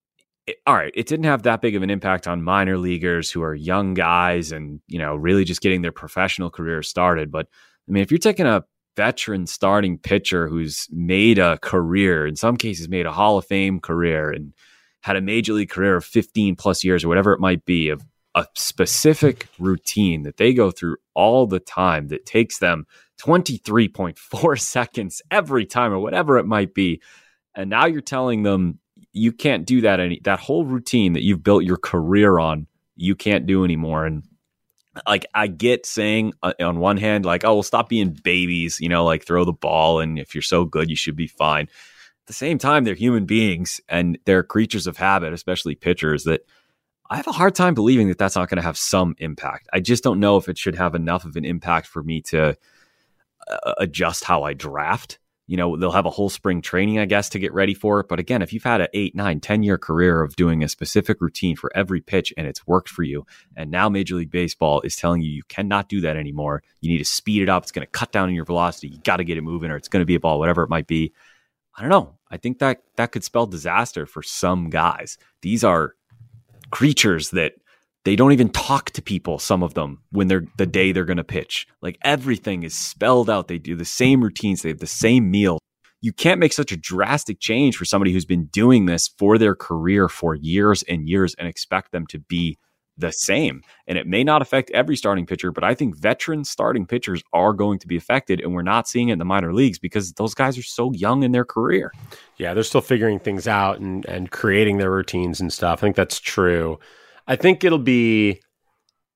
Speaker 2: it, all right, it didn't have that big of an impact on minor leaguers who are young guys and you know really just getting their professional career started. But I mean, if you're taking a veteran starting pitcher who's made a career, in some cases made a Hall of Fame career and had a major league career of 15 plus years or whatever it might be of a specific routine that they go through all the time that takes them 23.4 seconds every time or whatever it might be. And now you're telling them you can't do that any that whole routine that you've built your career on, you can't do anymore. And like I get saying uh, on one hand, like, oh, well, stop being babies, you know, like throw the ball, and if you're so good, you should be fine. At the same time, they're human beings and they're creatures of habit, especially pitchers. That I have a hard time believing that that's not going to have some impact. I just don't know if it should have enough of an impact for me to uh, adjust how I draft you know they'll have a whole spring training i guess to get ready for it. But again if you've had an eight nine ten year career of doing a specific routine for every pitch and it's worked for you and now major league baseball is telling you you cannot do that anymore you need to speed it up it's going to cut down on your velocity you got to get it moving or it's going to be a ball whatever it might be. I don't know. I think that that could spell disaster for some guys. These are creatures that they don't even talk to people some of them when they're the day they're going to pitch like everything is spelled out they do the same routines they have the same meal you can't make such a drastic change for somebody who's been doing this for their career for years and years and expect them to be the same. And it may not affect every starting pitcher, but I think veteran starting pitchers are going to be affected. And we're not seeing it in the minor leagues because those guys are so young in their career.
Speaker 1: Yeah, they're still figuring things out and, and creating their routines and stuff. I think that's true. I think it'll be,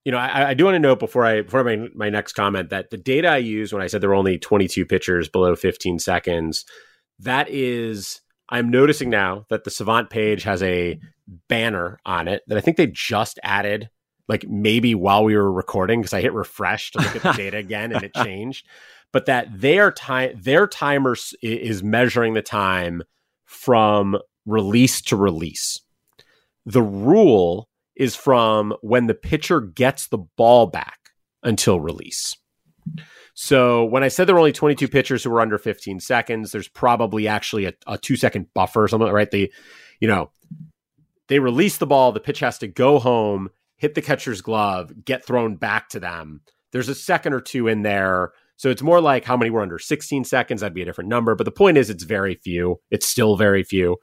Speaker 1: you know, I, I do want to note before I before my my next comment that the data I use when I said there were only 22 pitchers below 15 seconds, that is, I'm noticing now that the Savant page has a banner on it that I think they just added, like maybe while we were recording because I hit refresh to look at the data again and it changed. But that their time, their timer is measuring the time from release to release. The rule is from when the pitcher gets the ball back until release. So when I said there were only 22 pitchers who were under 15 seconds, there's probably actually a, a two second buffer or something, right? They, you know, they release the ball, the pitch has to go home, hit the catcher's glove, get thrown back to them. There's a second or two in there. So it's more like how many were under 16 seconds. That'd be a different number. But the point is, it's very few. It's still very few.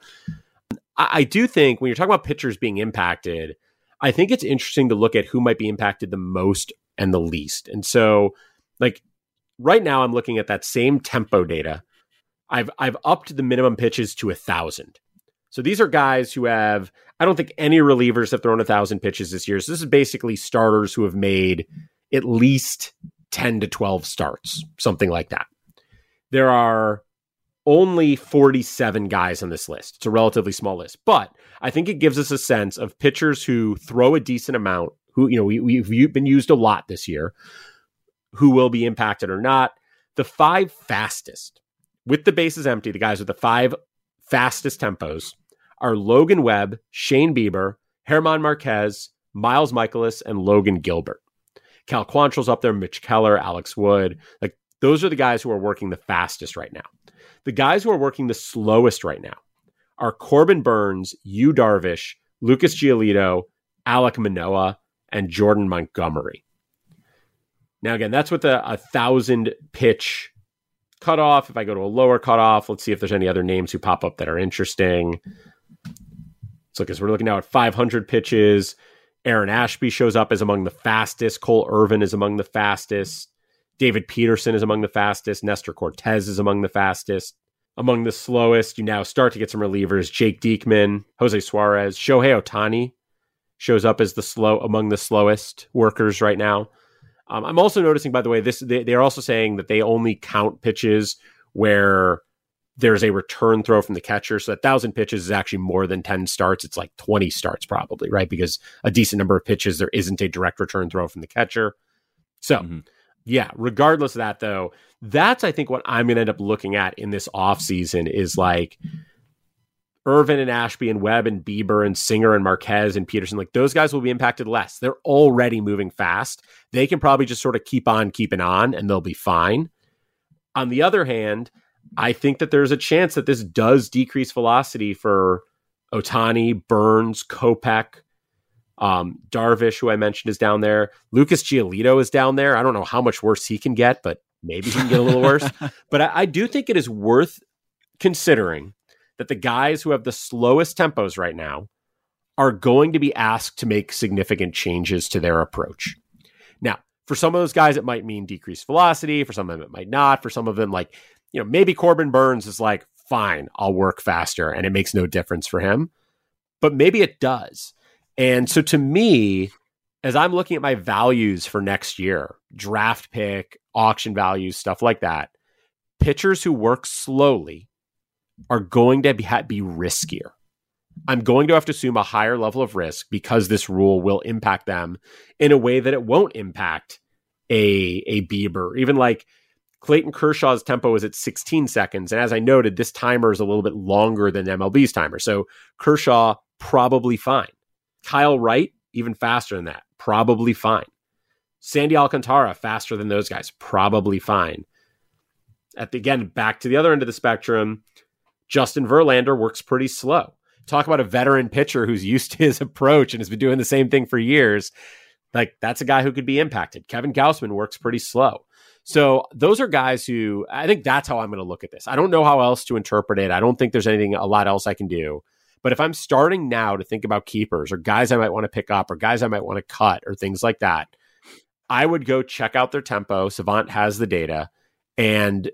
Speaker 1: I, I do think when you're talking about pitchers being impacted, I think it's interesting to look at who might be impacted the most and the least. And so, like right now, I'm looking at that same tempo data. I've I've upped the minimum pitches to a thousand. So these are guys who have. I don't think any relievers have thrown a thousand pitches this year. So this is basically starters who have made at least ten to twelve starts, something like that. There are only 47 guys on this list. It's a relatively small list, but I think it gives us a sense of pitchers who throw a decent amount, who, you know, we, we've been used a lot this year, who will be impacted or not. The five fastest, with the bases empty, the guys with the five fastest tempos are Logan Webb, Shane Bieber, German Marquez, Miles Mikolas, and Logan Gilbert. Cal Quantrill's up there, Mitch Keller, Alex Wood. Like those are the guys who are working the fastest right now. The guys who are working the slowest right now are Corbin Burnes, Yu Darvish, Lucas Giolito, Alec Manoah, and Jordan Montgomery. Now, again, that's with a, a thousand pitch cutoff. If I go to a lower cutoff, let's see if there's any other names who pop up that are interesting. So, because we're looking now at 500 pitches, Aaron Ashby shows up as among the fastest. Cole Irvin is among the fastest. David Peterson is among the fastest. Nestor Cortes is among the fastest. Among the slowest, you now start to get some relievers. Jake Diekman, Jose Suarez, Shohei Ohtani shows up as the slow among the slowest workers right now. Um, I'm also noticing, by the way, this they, they're also saying that they only count pitches where there's a return throw from the catcher. So that thousand pitches is actually more than 10 starts. It's like 20 starts probably, right? Because a decent number of pitches, there isn't a direct return throw from the catcher. So mm-hmm. Yeah, regardless of that though, that's I think what I'm gonna end up looking at in this offseason is like Irvin and Ashby and Webb and Bieber and Singer and Marquez and Peterson, like those guys will be impacted less. They're already moving fast. They can probably just sort of keep on keeping on and they'll be fine. On the other hand, I think that there's a chance that this does decrease velocity for Ohtani, Burnes, Kopech, um, Darvish, who I mentioned, is down there. Lucas Giolito is down there. I don't know how much worse he can get, but maybe he can get a little worse. But I, I do think it is worth considering that the guys who have the slowest tempos right now are going to be asked to make significant changes to their approach. Now, for some of those guys, it might mean decreased velocity. For some of them, it might not. For some of them, like you know, maybe Corbin Burnes is like, fine, I'll work faster and it makes no difference for him. But maybe it does. And so to me, as I'm looking at my values for next year, draft pick, auction values, stuff like that, pitchers who work slowly are going to be, be riskier. I'm going to have to assume a higher level of risk because this rule will impact them in a way that it won't impact a a Bieber. Even like Clayton Kershaw's tempo is at 16 seconds. And as I noted, this timer is a little bit longer than MLB's timer. So Kershaw, probably fine. Kyle Wright, even faster than that, probably fine. Sandy Alcantara, faster than those guys, probably fine. At the, again, back to the other end of the spectrum, Justin Verlander works pretty slow. Talk about a veteran pitcher who's used to his approach and has been doing the same thing for years. Like that's a guy who could be impacted. Kevin Gausman works pretty slow. So those are guys who I think that's how I'm going to look at this. I don't know how else to interpret it. I don't think there's anything a lot else I can do. But if I'm starting now to think about keepers or guys I might want to pick up or guys I might want to cut or things like that, I would go check out their tempo. Savant has the data. And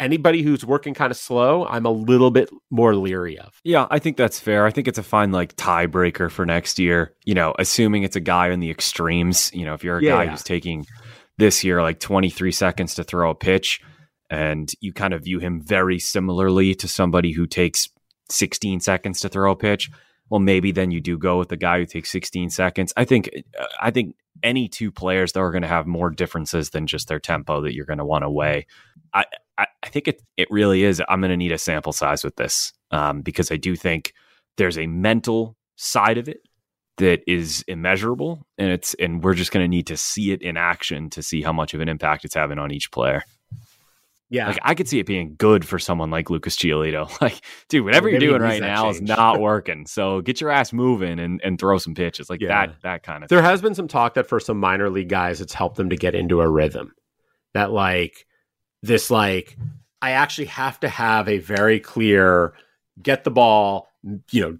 Speaker 1: anybody who's working kind of slow, I'm a little bit more leery of.
Speaker 2: Yeah, I think that's fair. I think it's a fine like tiebreaker for next year. You know, assuming it's a guy in the extremes. You know, if you're a yeah, guy yeah. who's taking this year like 23 seconds to throw a pitch and you kind of view him very similarly to somebody who takes 16 seconds to throw a pitch. Well maybe then you do go with the guy who takes 16 seconds. I think uh, i think any two players that are going to have more differences than just their tempo that you're going to want to weigh. I, I, I think it it really is i'm going to need a sample size with this um, because i do think there's a mental side of it that is immeasurable and it's and we're just going to need to see it in action to see how much of an impact it's having on each player. Yeah. Like I could see it being good for someone like Lucas Giolito. Like, dude, whatever you're doing right now change. is not working. So get your ass moving and, and throw some pitches. Like yeah. that that kind of
Speaker 1: There
Speaker 2: thing.
Speaker 1: has been some talk that for some minor league guys it's helped them to get into a rhythm. That like this like I actually have to have a very clear get the ball, you know,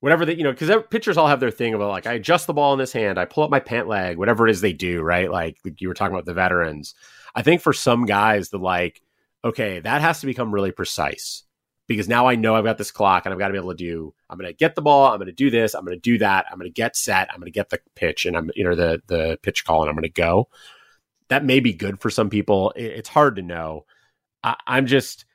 Speaker 1: whatever that you know because pitchers all have their thing about like I adjust the ball in this hand, I pull up my pant leg, whatever it is they do, right? Like you were talking about the veterans. I think for some guys, the like, okay, that has to become really precise because now I know I've got this clock and I've got to be able to do. I'm going to get the ball. I'm going to do this. I'm going to do that. I'm going to get set. I'm going to get the pitch and I'm you know the the pitch call and I'm going to go. That may be good for some people. It's hard to know. I, I'm just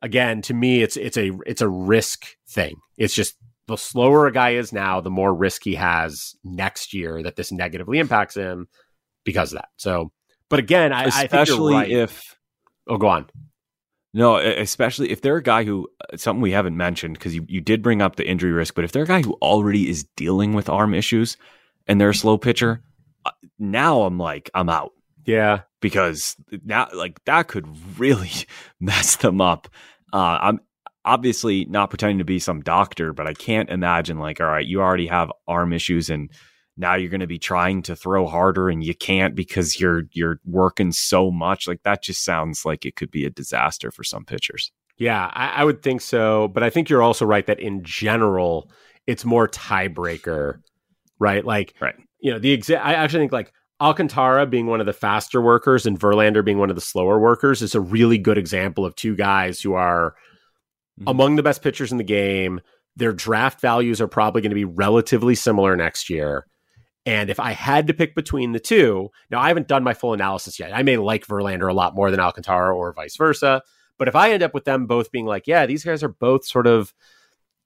Speaker 1: again to me it's it's a it's a risk thing. It's just the slower a guy is now, the more risk he has next year that this negatively impacts him because of that. So, but again, I, especially I right. if oh, go on.
Speaker 2: No, especially if they're a guy who uh, something we haven't mentioned because you, you did bring up the injury risk, but if they're a guy who already is dealing with arm issues and they're a slow pitcher, uh, now I'm like I'm out.
Speaker 1: Yeah,
Speaker 2: because now like that could really mess them up. Uh, I'm obviously not pretending to be some doctor, but I can't imagine like, all right, you already have arm issues and now you're going to be trying to throw harder and you can't because you're you're working so much. Like that just sounds like it could be a disaster for some pitchers.
Speaker 1: Yeah, I, I would think so. But I think you're also right that in general, it's more tiebreaker, right? Like,
Speaker 2: right.
Speaker 1: you know, the exa- I actually think like Alcantara being one of the faster workers and Verlander being one of the slower workers is a really good example of two guys who are mm-hmm. among the best pitchers in the game. Their draft values are probably going to be relatively similar next year. And if I had to pick between the two, now I haven't done my full analysis yet. I may like Verlander a lot more than Alcantara or vice versa. But if I end up with them both being like, yeah, these guys are both sort of,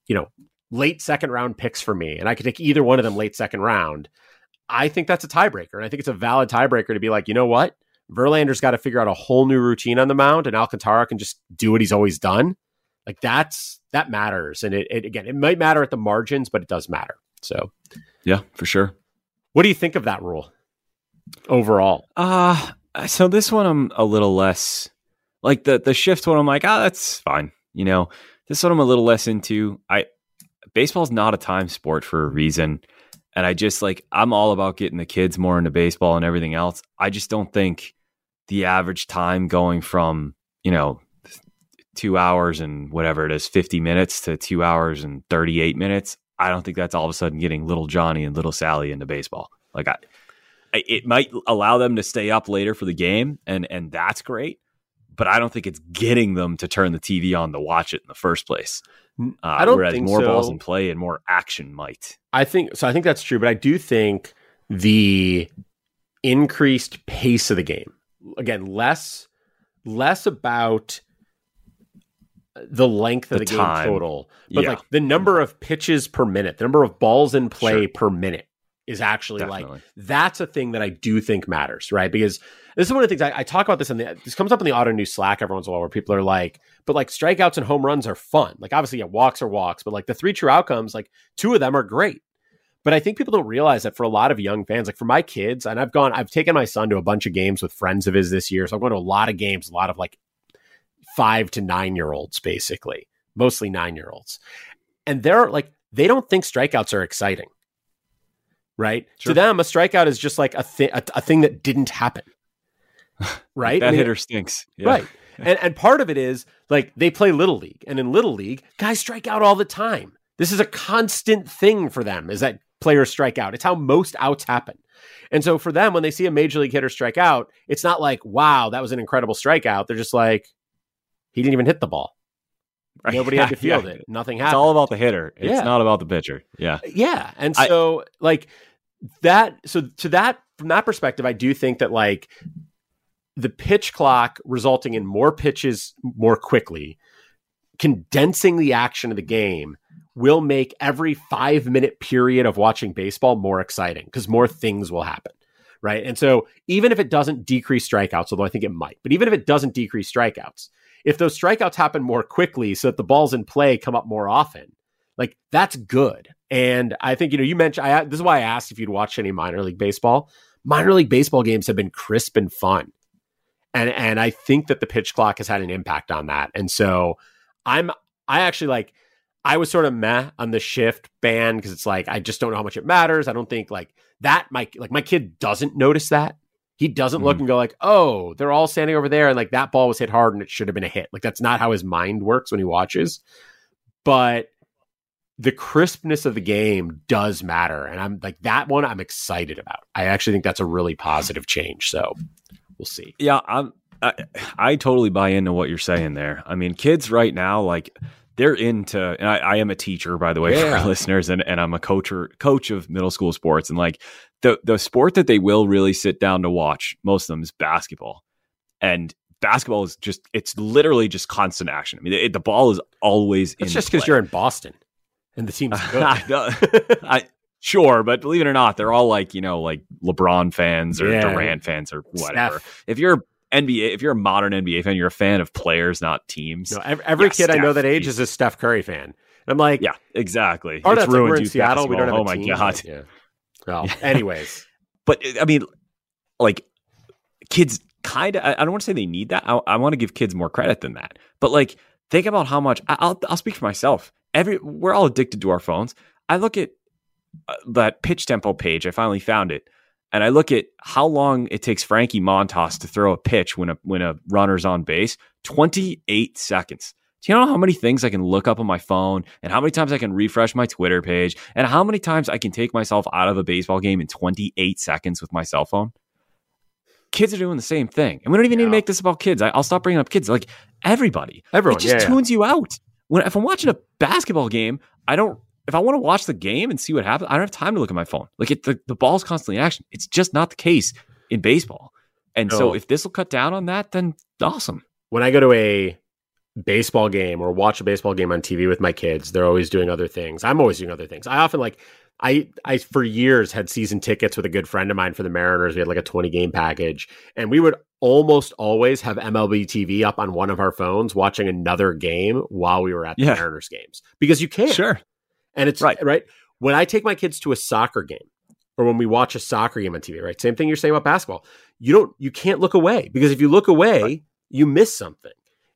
Speaker 1: you know, late second round picks for me, and I could take either one of them late second round, I think that's a tiebreaker. And I think it's a valid tiebreaker to be like, you know what? Verlander's got to figure out a whole new routine on the mound, and Alcantara can just do what he's always done. Like that's that matters. And it, it again, it might matter at the margins, but it does matter. So
Speaker 2: yeah, for sure.
Speaker 1: What do you think of that rule overall?
Speaker 2: Uh so this one I'm a little less like the the shift one I'm like, ah, oh, that's fine. You know, this one I'm a little less into. I baseball's not a time sport for a reason. And I just like, I'm all about getting the kids more into baseball and everything else. I just don't think the average time going from, you know, two hours and whatever it is, 50 minutes to two hours and 38 minutes. I don't think that's all of a sudden getting little Johnny and little Sally into baseball. Like, I, it might allow them to stay up later for the game, and and that's great. But I don't think it's getting them to turn the TV on to watch it in the first place. Uh, I don't whereas think more so. balls in play and more action might.
Speaker 1: I think so. I think that's true, but I do think the increased pace of the game again less less about the length of the, the game total, but yeah. like the number of pitches per minute, the number of balls in play sure. per minute is actually Definitely. like that's a thing that I do think matters, right? Because this is one of the things I, I talk about this in the this comes up in the Ottoneu Slack every once in a while where people are like, but like strikeouts and home runs are fun. Like obviously, yeah, walks are walks, but like the three true outcomes, like two of them are great. But I think people don't realize that for a lot of young fans, like for my kids, and I've gone, I've taken my son to a bunch of games with friends of his this year. So I'm going to a lot of games, a lot of like five to nine year olds, basically, mostly nine year olds. And they're like, they don't think strikeouts are exciting, right? Sure. To them, a strikeout is just like a, thi- a, a thing that didn't happen right?
Speaker 2: that I mean, hitter stinks.
Speaker 1: Yeah. Right. And and part of it is like they play little league, and in little league, guys strike out all the time. This is a constant thing for them. Is that players strike out? It's how most outs happen. And so for them, when they see a major league hitter strike out, it's not like, wow, that was an incredible strikeout. They're just like, he didn't even hit the ball. Right. Nobody had to field yeah. it. Nothing happened.
Speaker 2: It's all about the hitter. It's yeah. not about the pitcher. Yeah.
Speaker 1: Yeah. And so I, like that so to that from that perspective, I do think that like the pitch clock resulting in more pitches more quickly, condensing the action of the game will make every five minute period of watching baseball more exciting because more things will happen. Right. And so even if it doesn't decrease strikeouts, although I think it might, but even if it doesn't decrease strikeouts, if those strikeouts happen more quickly so that the balls in play come up more often, like that's good. And I think, you know, you mentioned, I, this is why I asked if you'd watch any minor league baseball. Minor league baseball games have been crisp and fun and and I think that the pitch clock has had an impact on that. And so I'm I actually like I was sort of meh on the shift ban because it's like I just don't know how much it matters. I don't think like that my like my kid doesn't notice that. He doesn't mm-hmm. look and go like, "Oh, they're all standing over there and like that ball was hit hard and it should have been a hit." Like that's not how his mind works when he watches. But the crispness of the game does matter and I'm like that one I'm excited about. I actually think that's a really positive change. So we'll see.
Speaker 2: Yeah, I'm. I, I totally buy into what you're saying there. I mean, kids right now, like they're into and I, I, am a teacher by the way yeah. for our listeners and, and i'm a coach or, coach of middle school sports and like the the sport that they will really sit down to watch most of them is basketball and basketball is just it's literally just constant action i mean it, the ball is always
Speaker 1: it's just because you're in boston and the team's good
Speaker 2: I, Sure, but believe it or not, they're all like you know like LeBron fans or yeah. Durant fans or whatever. Steph. If you're NBA, if you're a modern NBA fan, you're a fan of players, not teams.
Speaker 1: No, every, yeah, kid Steph, I know that age is a Steph Curry fan. And I'm like,
Speaker 2: yeah, exactly.
Speaker 1: It's ruined like we're in Seattle. We don't have. Oh my
Speaker 2: team. god.
Speaker 1: Yeah. Well, anyways,
Speaker 2: but I mean, like kids, kind of. I, I, don't want to say they need that. I, I want to give kids more credit than that. But like, think about how much. I, I'll I'll speak for myself. Every we're all addicted to our phones. I look at uh, that pitch tempo page. I finally found it, and I look at how long it takes Frankie Montas to throw a pitch when a when a runner's on base. Twenty eight seconds. Do you know how many things I can look up on my phone and how many times I can refresh my Twitter page and how many times I can take myself out of a baseball game in 28 seconds with my cell phone? Kids are doing the same thing. And we don't even yeah. need to make this about kids. I, will stop bringing up kids. Like everybody.
Speaker 1: Everyone.
Speaker 2: It just
Speaker 1: yeah,
Speaker 2: tunes
Speaker 1: yeah.
Speaker 2: you out. When If I'm watching a basketball game, I don't, if I want to watch the game and see what happens, I don't have time to look at my phone. Like it, the, the ball's constantly in action. It's just not the case in baseball. And no. so if this will cut down on that, then awesome.
Speaker 1: When I go to a baseball game or watch a baseball game on TV with my kids, they're always doing other things. I'm always doing other things. I often like I I for years had season tickets with a good friend of mine for the Mariners. We had like a 20 game package and we would almost always have MLB TV up on one of our phones watching another game while we were at the yeah. Mariners games because you can't.
Speaker 2: Sure.
Speaker 1: And it's right. right. When I take my kids to a soccer game or when we watch a soccer game on TV, right? Same thing you're saying about basketball. You don't you can't look away because if you look away, right. you miss something.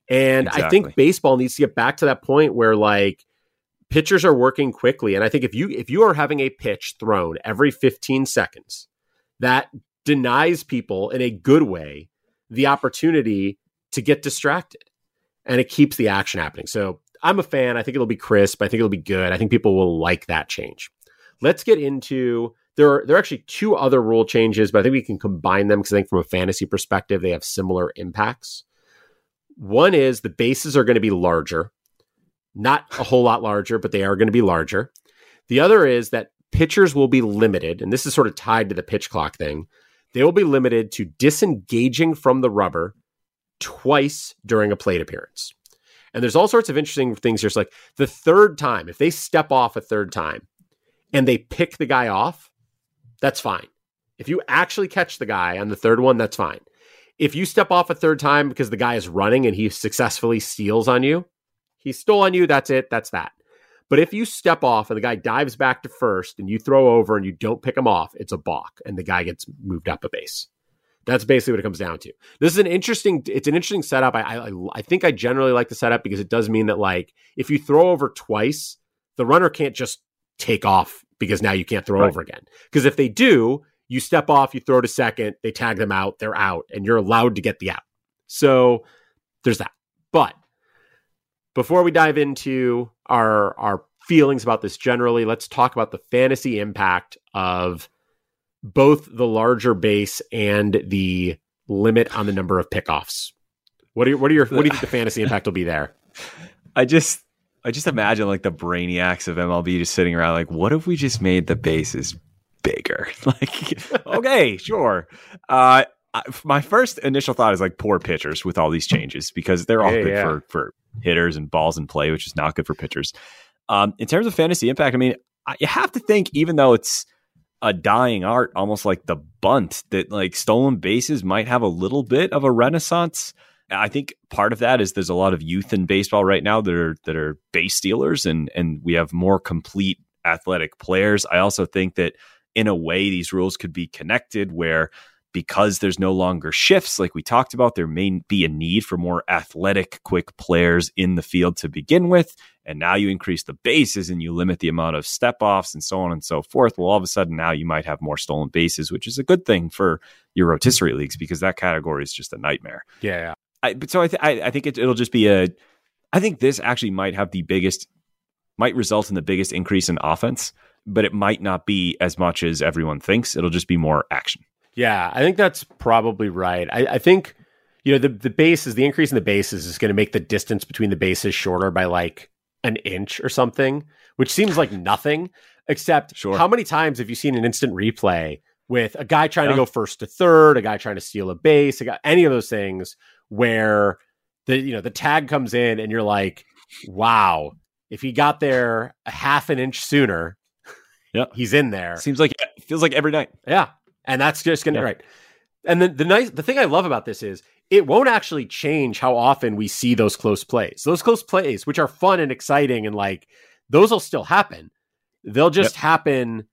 Speaker 1: And exactly. I think baseball needs to get back to that point where like pitchers are working quickly. And I think if you if you are having a pitch thrown every 15 seconds, that denies people in a good way the opportunity to get distracted. And it keeps the action happening. So I'm a fan. I think it'll be crisp. I think it'll be good. I think people will like that change. Let's get into there are there are actually two other rule changes, but I think we can combine them because I think from a fantasy perspective, they have similar impacts. One is the bases are going to be larger, not a whole lot larger, but they are going to be larger. The other is that pitchers will be limited, and this is sort of tied to the pitch clock thing. They will be limited to disengaging from the rubber twice during a plate appearance. And there's all sorts of interesting things here. It's like the third time, if they step off a third time and they pick the guy off, that's fine. If you actually catch the guy on the third one, that's fine. If you step off a third time because the guy is running and he successfully steals on you, he stole on you, that's it, that's that. But if you step off and the guy dives back to first and you throw over and you don't pick him off, it's a balk and the guy gets moved up a base. That's basically what it comes down to. This is an interesting. It's an interesting setup. I, I I think I generally like the setup because it does mean that like if you throw over twice, the runner can't just take off because now you can't throw right. over again. Because if they do, you step off, you throw to second, they tag them out, they're out, and you're allowed to get the out. So there's that. But before we dive into our our feelings about this generally, let's talk about the fantasy impact of both the larger base and the limit on the number of pickoffs. What are your, what are your what do you think the fantasy impact will be there?
Speaker 2: I just I just imagine like the brainiacs of MLB just sitting around like, what if we just made the bases bigger. like, okay, sure. Uh, my first initial thought is like poor pitchers with all these changes because they're all good yeah. for for hitters and balls in play, which is not good for pitchers. Um, in terms of fantasy impact, I mean, you have to think even though it's a dying art, almost like the bunt, that like stolen bases might have a little bit of a renaissance. I think part of that is there's a lot of youth in baseball right now that are that are base stealers, and and we have more complete athletic players. I also think that in a way, these rules could be connected where because there's no longer shifts like we talked about, there may be a need for more athletic, quick players in the field to begin with. And now you increase the bases and you limit the amount of step offs and so on and so forth. Well, all of a sudden now you might have more stolen bases, which is a good thing for your rotisserie leagues mm-hmm. because that category is just a nightmare.
Speaker 1: Yeah.
Speaker 2: I, but so I, th- I, I think it, it'll just be a. I think this actually might have the biggest, might result in the biggest increase in offense but it might not be as much as everyone thinks. It'll just be more action.
Speaker 1: Yeah, I think that's probably right. I, I think you know the the bases, the increase in the bases is going to make the distance between the bases shorter by like an inch or something, which seems like nothing. Except, sure. how many times have you seen an instant replay with a guy trying yeah. to go first to third, a guy trying to steal a base, a guy, any of those things where the you know the tag comes in and you're like, wow, if he got there a half an inch sooner,
Speaker 2: yeah,
Speaker 1: he's in there.
Speaker 2: Seems like it feels like every night.
Speaker 1: Yeah, and that's just gonna yeah. right. And the the nice the thing I love about this is it won't actually change how often we see those close plays. Those close plays, which are fun and exciting, and like those will still happen. They'll just yep. happen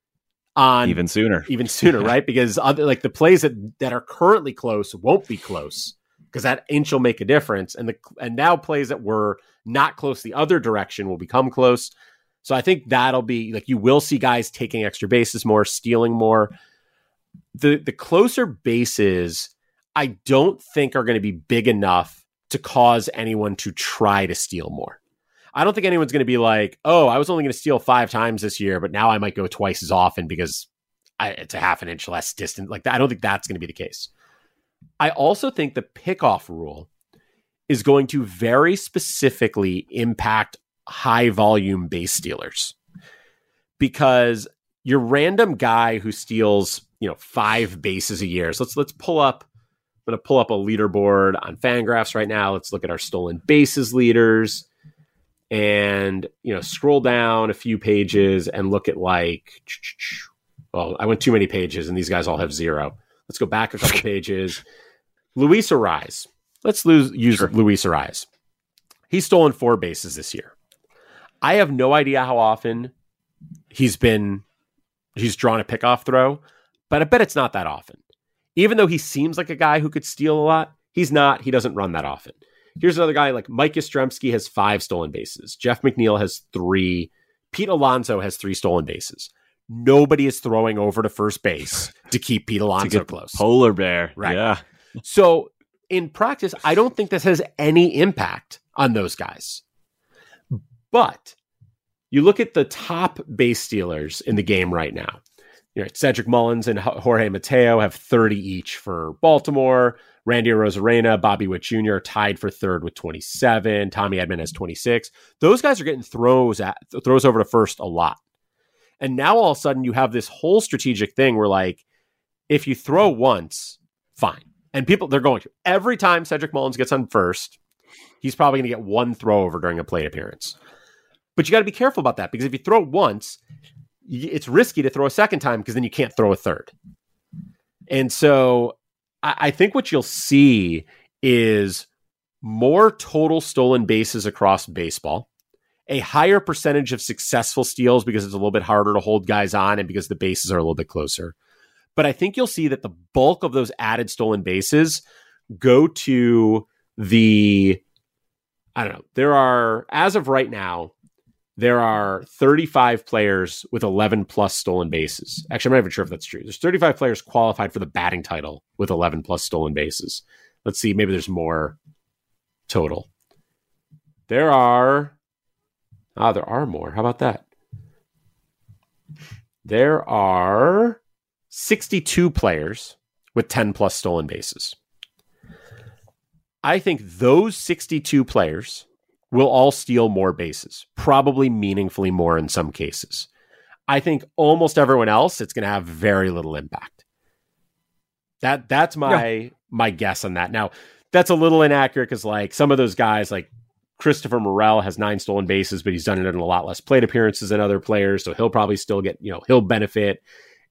Speaker 1: on
Speaker 2: even sooner,
Speaker 1: even sooner, right? Because other like the plays that that are currently close won't be close because that inch will make a difference, and the and now plays that were not close the other direction will become close. So I think that'll be like you will see guys taking extra bases more, stealing more. The the closer bases, I don't think are going to be big enough to cause anyone to try to steal more. I don't think anyone's going to be like, "Oh, I was only going to steal five times this year, but now I might go twice as often because I, it's a half an inch less distant." Like that, I don't think that's going to be the case. I also think the pickoff rule is going to very specifically impact high volume base stealers because your random guy who steals, you know, five bases a year. So let's let's pull up. I'm going to pull up a leaderboard on Fangraphs right now. Let's look at our stolen bases leaders, and you know, scroll down a few pages and look at like. Well, I went too many pages, and these guys all have zero. Let's go back a couple pages. Luis Arraez. Let's lose, use sure. Luis Arraez. He's stolen four bases this year. I have no idea how often he's been he's drawn a pickoff throw, but I bet it's not that often. Even though he seems like a guy who could steal a lot, he's not. He doesn't run that often. Here's another guy like Mike Yastrzemski has five stolen bases. Jeff McNeil has three. Pete Alonso has three stolen bases. Nobody is throwing over to first base to keep Pete Alonso close.
Speaker 2: Polar bear.
Speaker 1: Right.
Speaker 2: Yeah.
Speaker 1: So in practice, I don't think this has any impact on those guys. But you look at the top base stealers in the game right now. You know, Cedric Mullins and Jorge Mateo have 30 each for Baltimore. Randy Arozarena, Bobby Witt Jr. tied for third with 27. Tommy Edman has 26. Those guys are getting throws at throws over to first a lot. And now all of a sudden you have this whole strategic thing where like if you throw once, fine. And people they're going to every time Cedric Mullins gets on first, he's probably going to get one throw over during a plate appearance. But you got to be careful about that because if you throw once, it's risky to throw a second time because then you can't throw a third. And so I, I think what you'll see is more total stolen bases across baseball, a higher percentage of successful steals because it's a little bit harder to hold guys on and because the bases are a little bit closer. But I think you'll see that the bulk of those added stolen bases go to the I don't know. There are as of right now, there are 35 players with 11 plus stolen bases. Actually, I'm not even sure if that's true. There's 35 players qualified for the batting title with 11 plus stolen bases. Let's see, maybe there's more total. There are Ah, there are more. How about that? There are 62 players with 10 plus stolen bases. I think those 62 players will all steal more bases, probably meaningfully more in some cases. I think almost everyone else, it's going to have very little impact. That that's my yeah. my guess on that. Now, that's a little inaccurate because like some of those guys, like Christopher Morel, has nine stolen bases, but he's done it in a lot less plate appearances than other players, so he'll probably still get you know he'll benefit.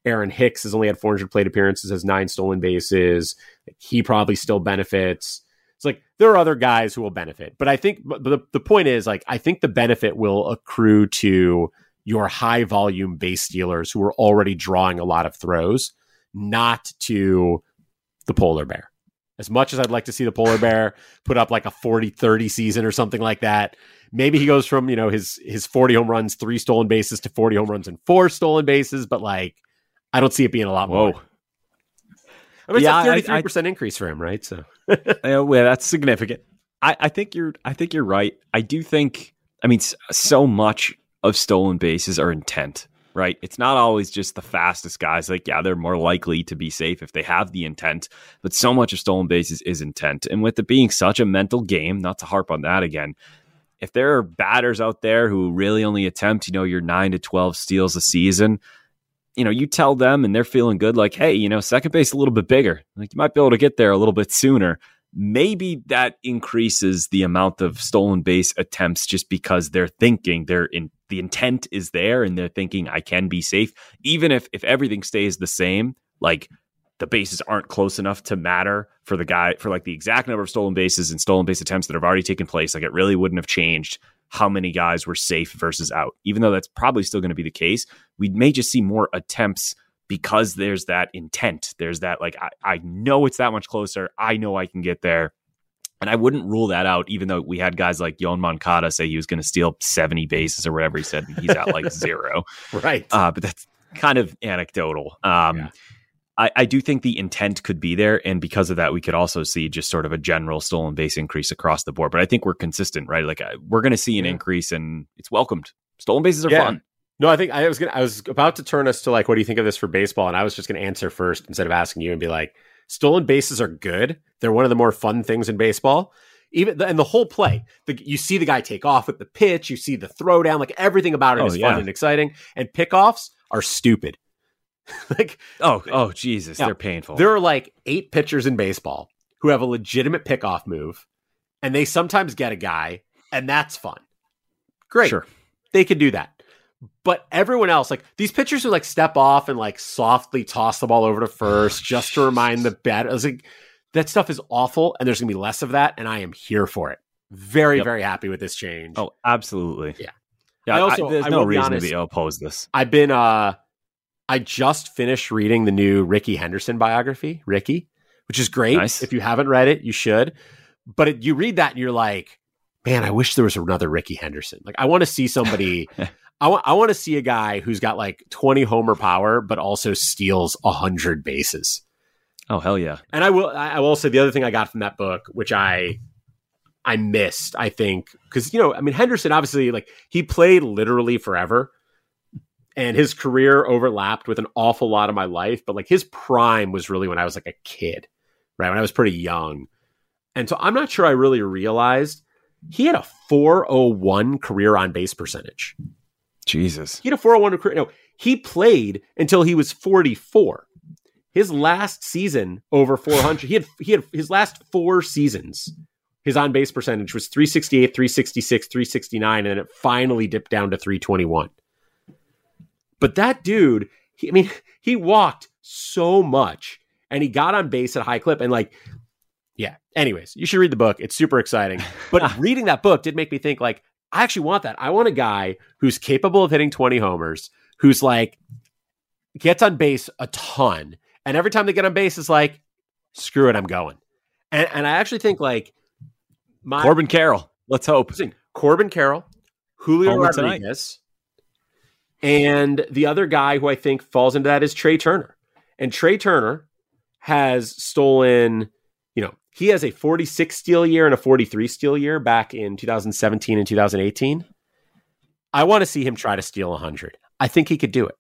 Speaker 1: Aaron Hicks has only had 400 plate appearances, has nine stolen bases. He probably still benefits. It's like there are other guys who will benefit, but I think but the, the point is like I think the benefit will accrue to your high volume base stealers who are already drawing a lot of throws, not to the polar bear. As much as I'd like to see the polar bear put up like a 40-30 season or something like that, maybe he goes from, you know, his his 40 home runs, 3 stolen bases to 40 home runs and 4 stolen bases, but like I don't see it being a lot Whoa. more. I mean, yeah, it's a 33% I, I, increase for him, right? So,
Speaker 2: yeah, well, that's significant. I, I think you're, I think you're right. I do think, I mean, so much of stolen bases are intent, right? It's not always just the fastest guys. Like, yeah, they're more likely to be safe if they have the intent, but so much of stolen bases is intent. And with it being such a mental game, not to harp on that again, if there are batters out there who really only attempt, you know, your nine to 12 steals a season, you know, you tell them and they're feeling good, like, hey, you know, second base a little bit bigger. Like you might be able to get there a little bit sooner. Maybe that increases the amount of stolen base attempts just because they're thinking they're in the intent is there and they're thinking I can be safe. Even if if everything stays the same, like the bases aren't close enough to matter for the guy for like the exact number of stolen bases and stolen base attempts that have already taken place. Like it really wouldn't have changed how many guys were safe versus out. Even though that's probably still going to be the case, we may just see more attempts because there's that intent. There's that, like, I, I know it's that much closer. I know I can get there. And I wouldn't rule that out, even though we had guys like Yoan Moncada say he was going to steal 70 bases or whatever he said. He's at like zero.
Speaker 1: Right.
Speaker 2: Uh, but that's kind of anecdotal. Um,
Speaker 1: Yeah.
Speaker 2: I, I do think the intent could be there. And because of that, we could also see just sort of a general stolen base increase across the board. But I think we're consistent, right? Like uh, we're going to see an
Speaker 1: Yeah.
Speaker 2: increase and it's welcomed. Stolen bases are
Speaker 1: Yeah.
Speaker 2: fun.
Speaker 1: No, I think I was gonna. I was about to turn us to like, what do you think of this for baseball? And I was just gonna answer first instead of asking you and be like, stolen bases are good. They're one of the more fun things in baseball. Even the, and the whole play, the, you see the guy take off with the pitch, you see the throwdown, like everything about it
Speaker 2: Oh,
Speaker 1: is
Speaker 2: yeah.
Speaker 1: fun and exciting. And pickoffs are stupid. like
Speaker 2: Oh, oh, Jesus.
Speaker 1: Yeah.
Speaker 2: They're painful.
Speaker 1: there are like eight pitchers in baseball who have a legitimate pickoff move, and they sometimes get a guy, and that's fun. Great.
Speaker 2: Sure.
Speaker 1: They can do that. But everyone else, like these pitchers who like step off and like softly toss the ball over to first just to remind the bat, I was like, that stuff is awful, and there's gonna be less of that, and I am here for it. Very,
Speaker 2: Yep.
Speaker 1: very happy with this change.
Speaker 2: Oh, absolutely.
Speaker 1: Yeah.
Speaker 2: Yeah.
Speaker 1: I
Speaker 2: I
Speaker 1: also-
Speaker 2: there's
Speaker 1: I
Speaker 2: no reason
Speaker 1: honest-
Speaker 2: to be oppose this.
Speaker 1: I've been uh I just finished reading the new Rickey Henderson biography, Rickey, which is great.
Speaker 2: Nice.
Speaker 1: If you haven't read it, you should. But it, you read that and you're like, man, I wish there was another Rickey Henderson. Like I want to see somebody I want I want to see a guy who's got like 20 homer power but also steals 100 bases.
Speaker 2: Oh, hell yeah.
Speaker 1: And I will I I will say the other thing I got from that book, which I I missed, I think, because you know, I mean Henderson obviously like he played literally forever. And his career overlapped with an awful lot of my life, but like his prime was really when I was like a kid, right? When I was pretty young. And so I'm not sure I really realized he had a 401 career on base percentage.
Speaker 2: Jesus.
Speaker 1: He had a 401 career. No, he played until he was 44. His last season over 400. he had he had his last four seasons. His on base percentage was 368, 366, 369, and then it finally dipped down to 321. But that dude, he, I mean, he walked so much and he got on base at a high clip. And like, yeah. Anyways, you should read the book. It's super exciting. But reading that book did make me think like, I actually want that. I want a guy who's capable of hitting 20 homers, who's like gets on base a ton. And every time they get on base is like, screw it, I'm going. And and I actually think like my
Speaker 2: Corbin Carroll. Let's hope.
Speaker 1: Corbin Carroll, Julio
Speaker 2: Homer.
Speaker 1: Rodriguez, and the other guy who I think falls into that is Trea Turner. And Trea Turner has stolen, you know, he has a 46 steal year and a 43 steal year back in 2017 and 2018. I want to see him try to steal 100. I think he could do it.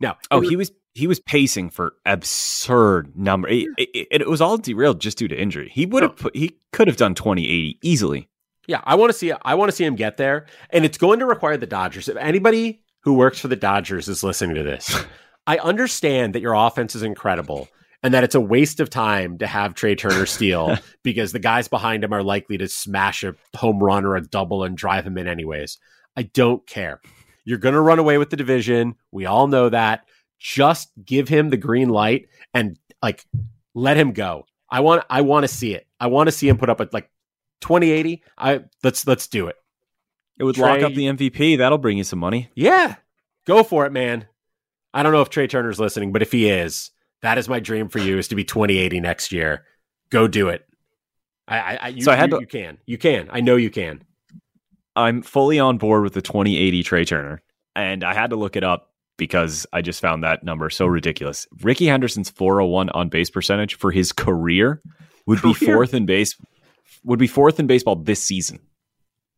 Speaker 1: Now,
Speaker 2: Oh, he was he was pacing for absurd number. It, it, it was all derailed just due to injury. He would have oh. put he could have done 2080 easily.
Speaker 1: Yeah, I want to see I want to see him get there, and it's going to require the Dodgers. If anybody who works for the Dodgers is listening to this, I understand that your offense is incredible and that it's a waste of time to have Trea Turner steal because the guys behind him are likely to smash a home run or a double and drive him in anyways. I don't care. You're going to run away with the division. We all know that. Just give him the green light and like let him go. I want I want to see it. I want to see him put up a like 2080. I let's let's do it.
Speaker 2: It would lock up the MVP. That'll bring you some money.
Speaker 1: Yeah. Go for it, man. I don't know if Trea Turner's listening, but if he is, that is my dream for you is to be 2080 next year. Go do it. I, I, I you,
Speaker 2: So I had
Speaker 1: you,
Speaker 2: to-
Speaker 1: you can. You can. I know you can.
Speaker 2: I'm fully on board with the 2080 Trey Turner, and I had to look it up because I just found that number so ridiculous. Rickey Henderson's 401 on base percentage for his career would be fourth in base would be fourth in baseball this season.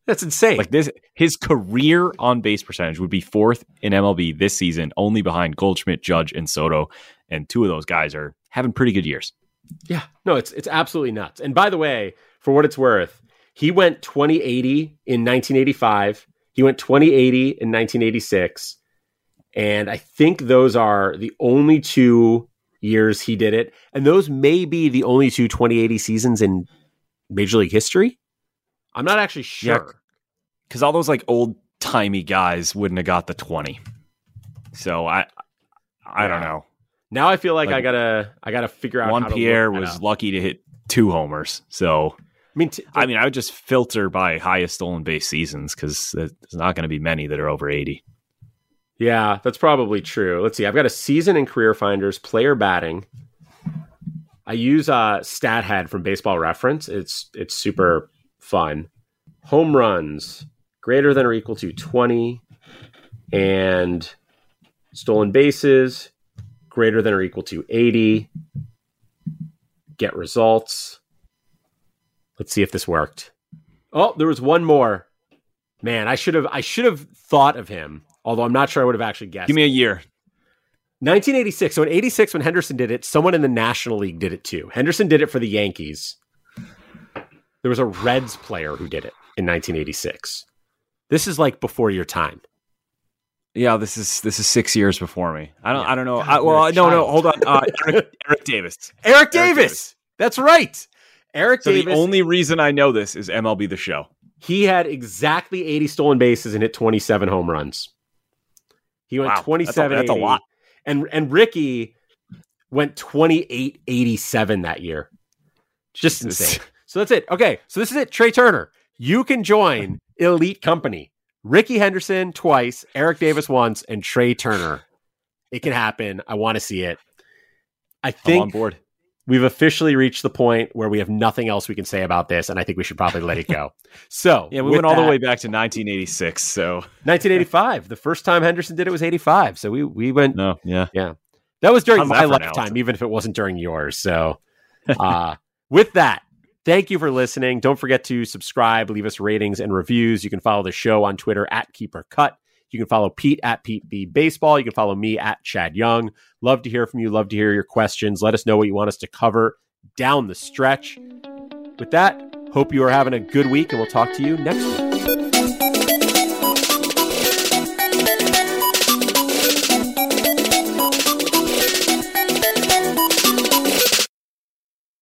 Speaker 1: That's insane.
Speaker 2: Like this, his career on base percentage would be fourth in MLB this season, only behind Goldschmidt, Judge, and Soto. And two of those guys are having pretty good years.
Speaker 1: Yeah, no, it's it's absolutely nuts. And by the way, for what it's worth, he went 2080 in 1985. He went 2080 in 1986, and I think those are the only two years he did it. And those may be the only two 2080 seasons in Major League history. I'm not actually
Speaker 2: Yeah.
Speaker 1: sure.
Speaker 2: Because all those like old timey guys wouldn't have got the 20. So I, I don't know.
Speaker 1: Now I feel like,
Speaker 2: Like,
Speaker 1: I gotta I gotta figure out.
Speaker 2: Juan
Speaker 1: how
Speaker 2: Pierre was lucky to hit two homers. So
Speaker 1: I mean, t-
Speaker 2: I mean, I would just filter by highest stolen base seasons because there's not going to be many that are over 80.
Speaker 1: Yeah, that's probably true. Let's see. I've got a season in career finders, player batting. I use uh, StatHead from Baseball Reference. It's it's super fun. Home runs greater than or equal to 20 and stolen bases greater than or equal to 80. Get results. Let's see if this worked. Oh, there was one more. Man, I should have I should have thought of him, although I'm not sure I would have actually guessed.
Speaker 4: Give me a year.
Speaker 1: 1986. So in 86, when Henderson did it, someone in the National League did it too. Henderson did it for the Yankees. There was a Reds player who did it in 1986. This is like before your time.
Speaker 4: Yeah, this is this is six years before me. I don't
Speaker 1: Yeah.
Speaker 4: I don't know.
Speaker 1: God,
Speaker 4: I, well, no, no, hold on. Uh, Eric, Eric Davis.
Speaker 1: Eric Davis.
Speaker 4: Eric Davis.
Speaker 1: That's right. Eric
Speaker 4: So
Speaker 1: Davis.
Speaker 4: the only reason I know this is MLB the Show.
Speaker 1: he had exactly 80 stolen bases and hit 27 home runs. He went
Speaker 4: Wow, that's a-
Speaker 1: 27
Speaker 4: that's a lot.
Speaker 1: And and Rickey went 28 87 that year. Just
Speaker 4: Jesus.
Speaker 1: insane. So that's it. Okay, so this is it. Trea Turner, you can join Elite Company. Rickey Henderson twice, Eric Davis once, and Trea Turner. It can happen. I want to see it. I
Speaker 4: I'm on
Speaker 1: think
Speaker 4: board.
Speaker 1: we've officially reached the point where we have nothing else we can say about this, and I think we should probably let it go. So,
Speaker 4: Yeah, we went all the way back to 1986. So
Speaker 1: 1985. The first time Henderson did it was 85. So we we went.
Speaker 4: no, yeah. Yeah.
Speaker 1: That was during
Speaker 4: How's
Speaker 1: my lifetime, even if it wasn't during yours. So, uh, with that, thank you for listening. Don't forget to subscribe, leave us ratings and reviews. You can follow the show on Twitter at Keeper Cut. You can follow Pete at Pete B Baseball. You can follow me at Chad Young. Love to hear from you. Love to hear your questions. Let us know what you want us to cover down the stretch. With that, hope you are having a good week, and we'll talk to you next week.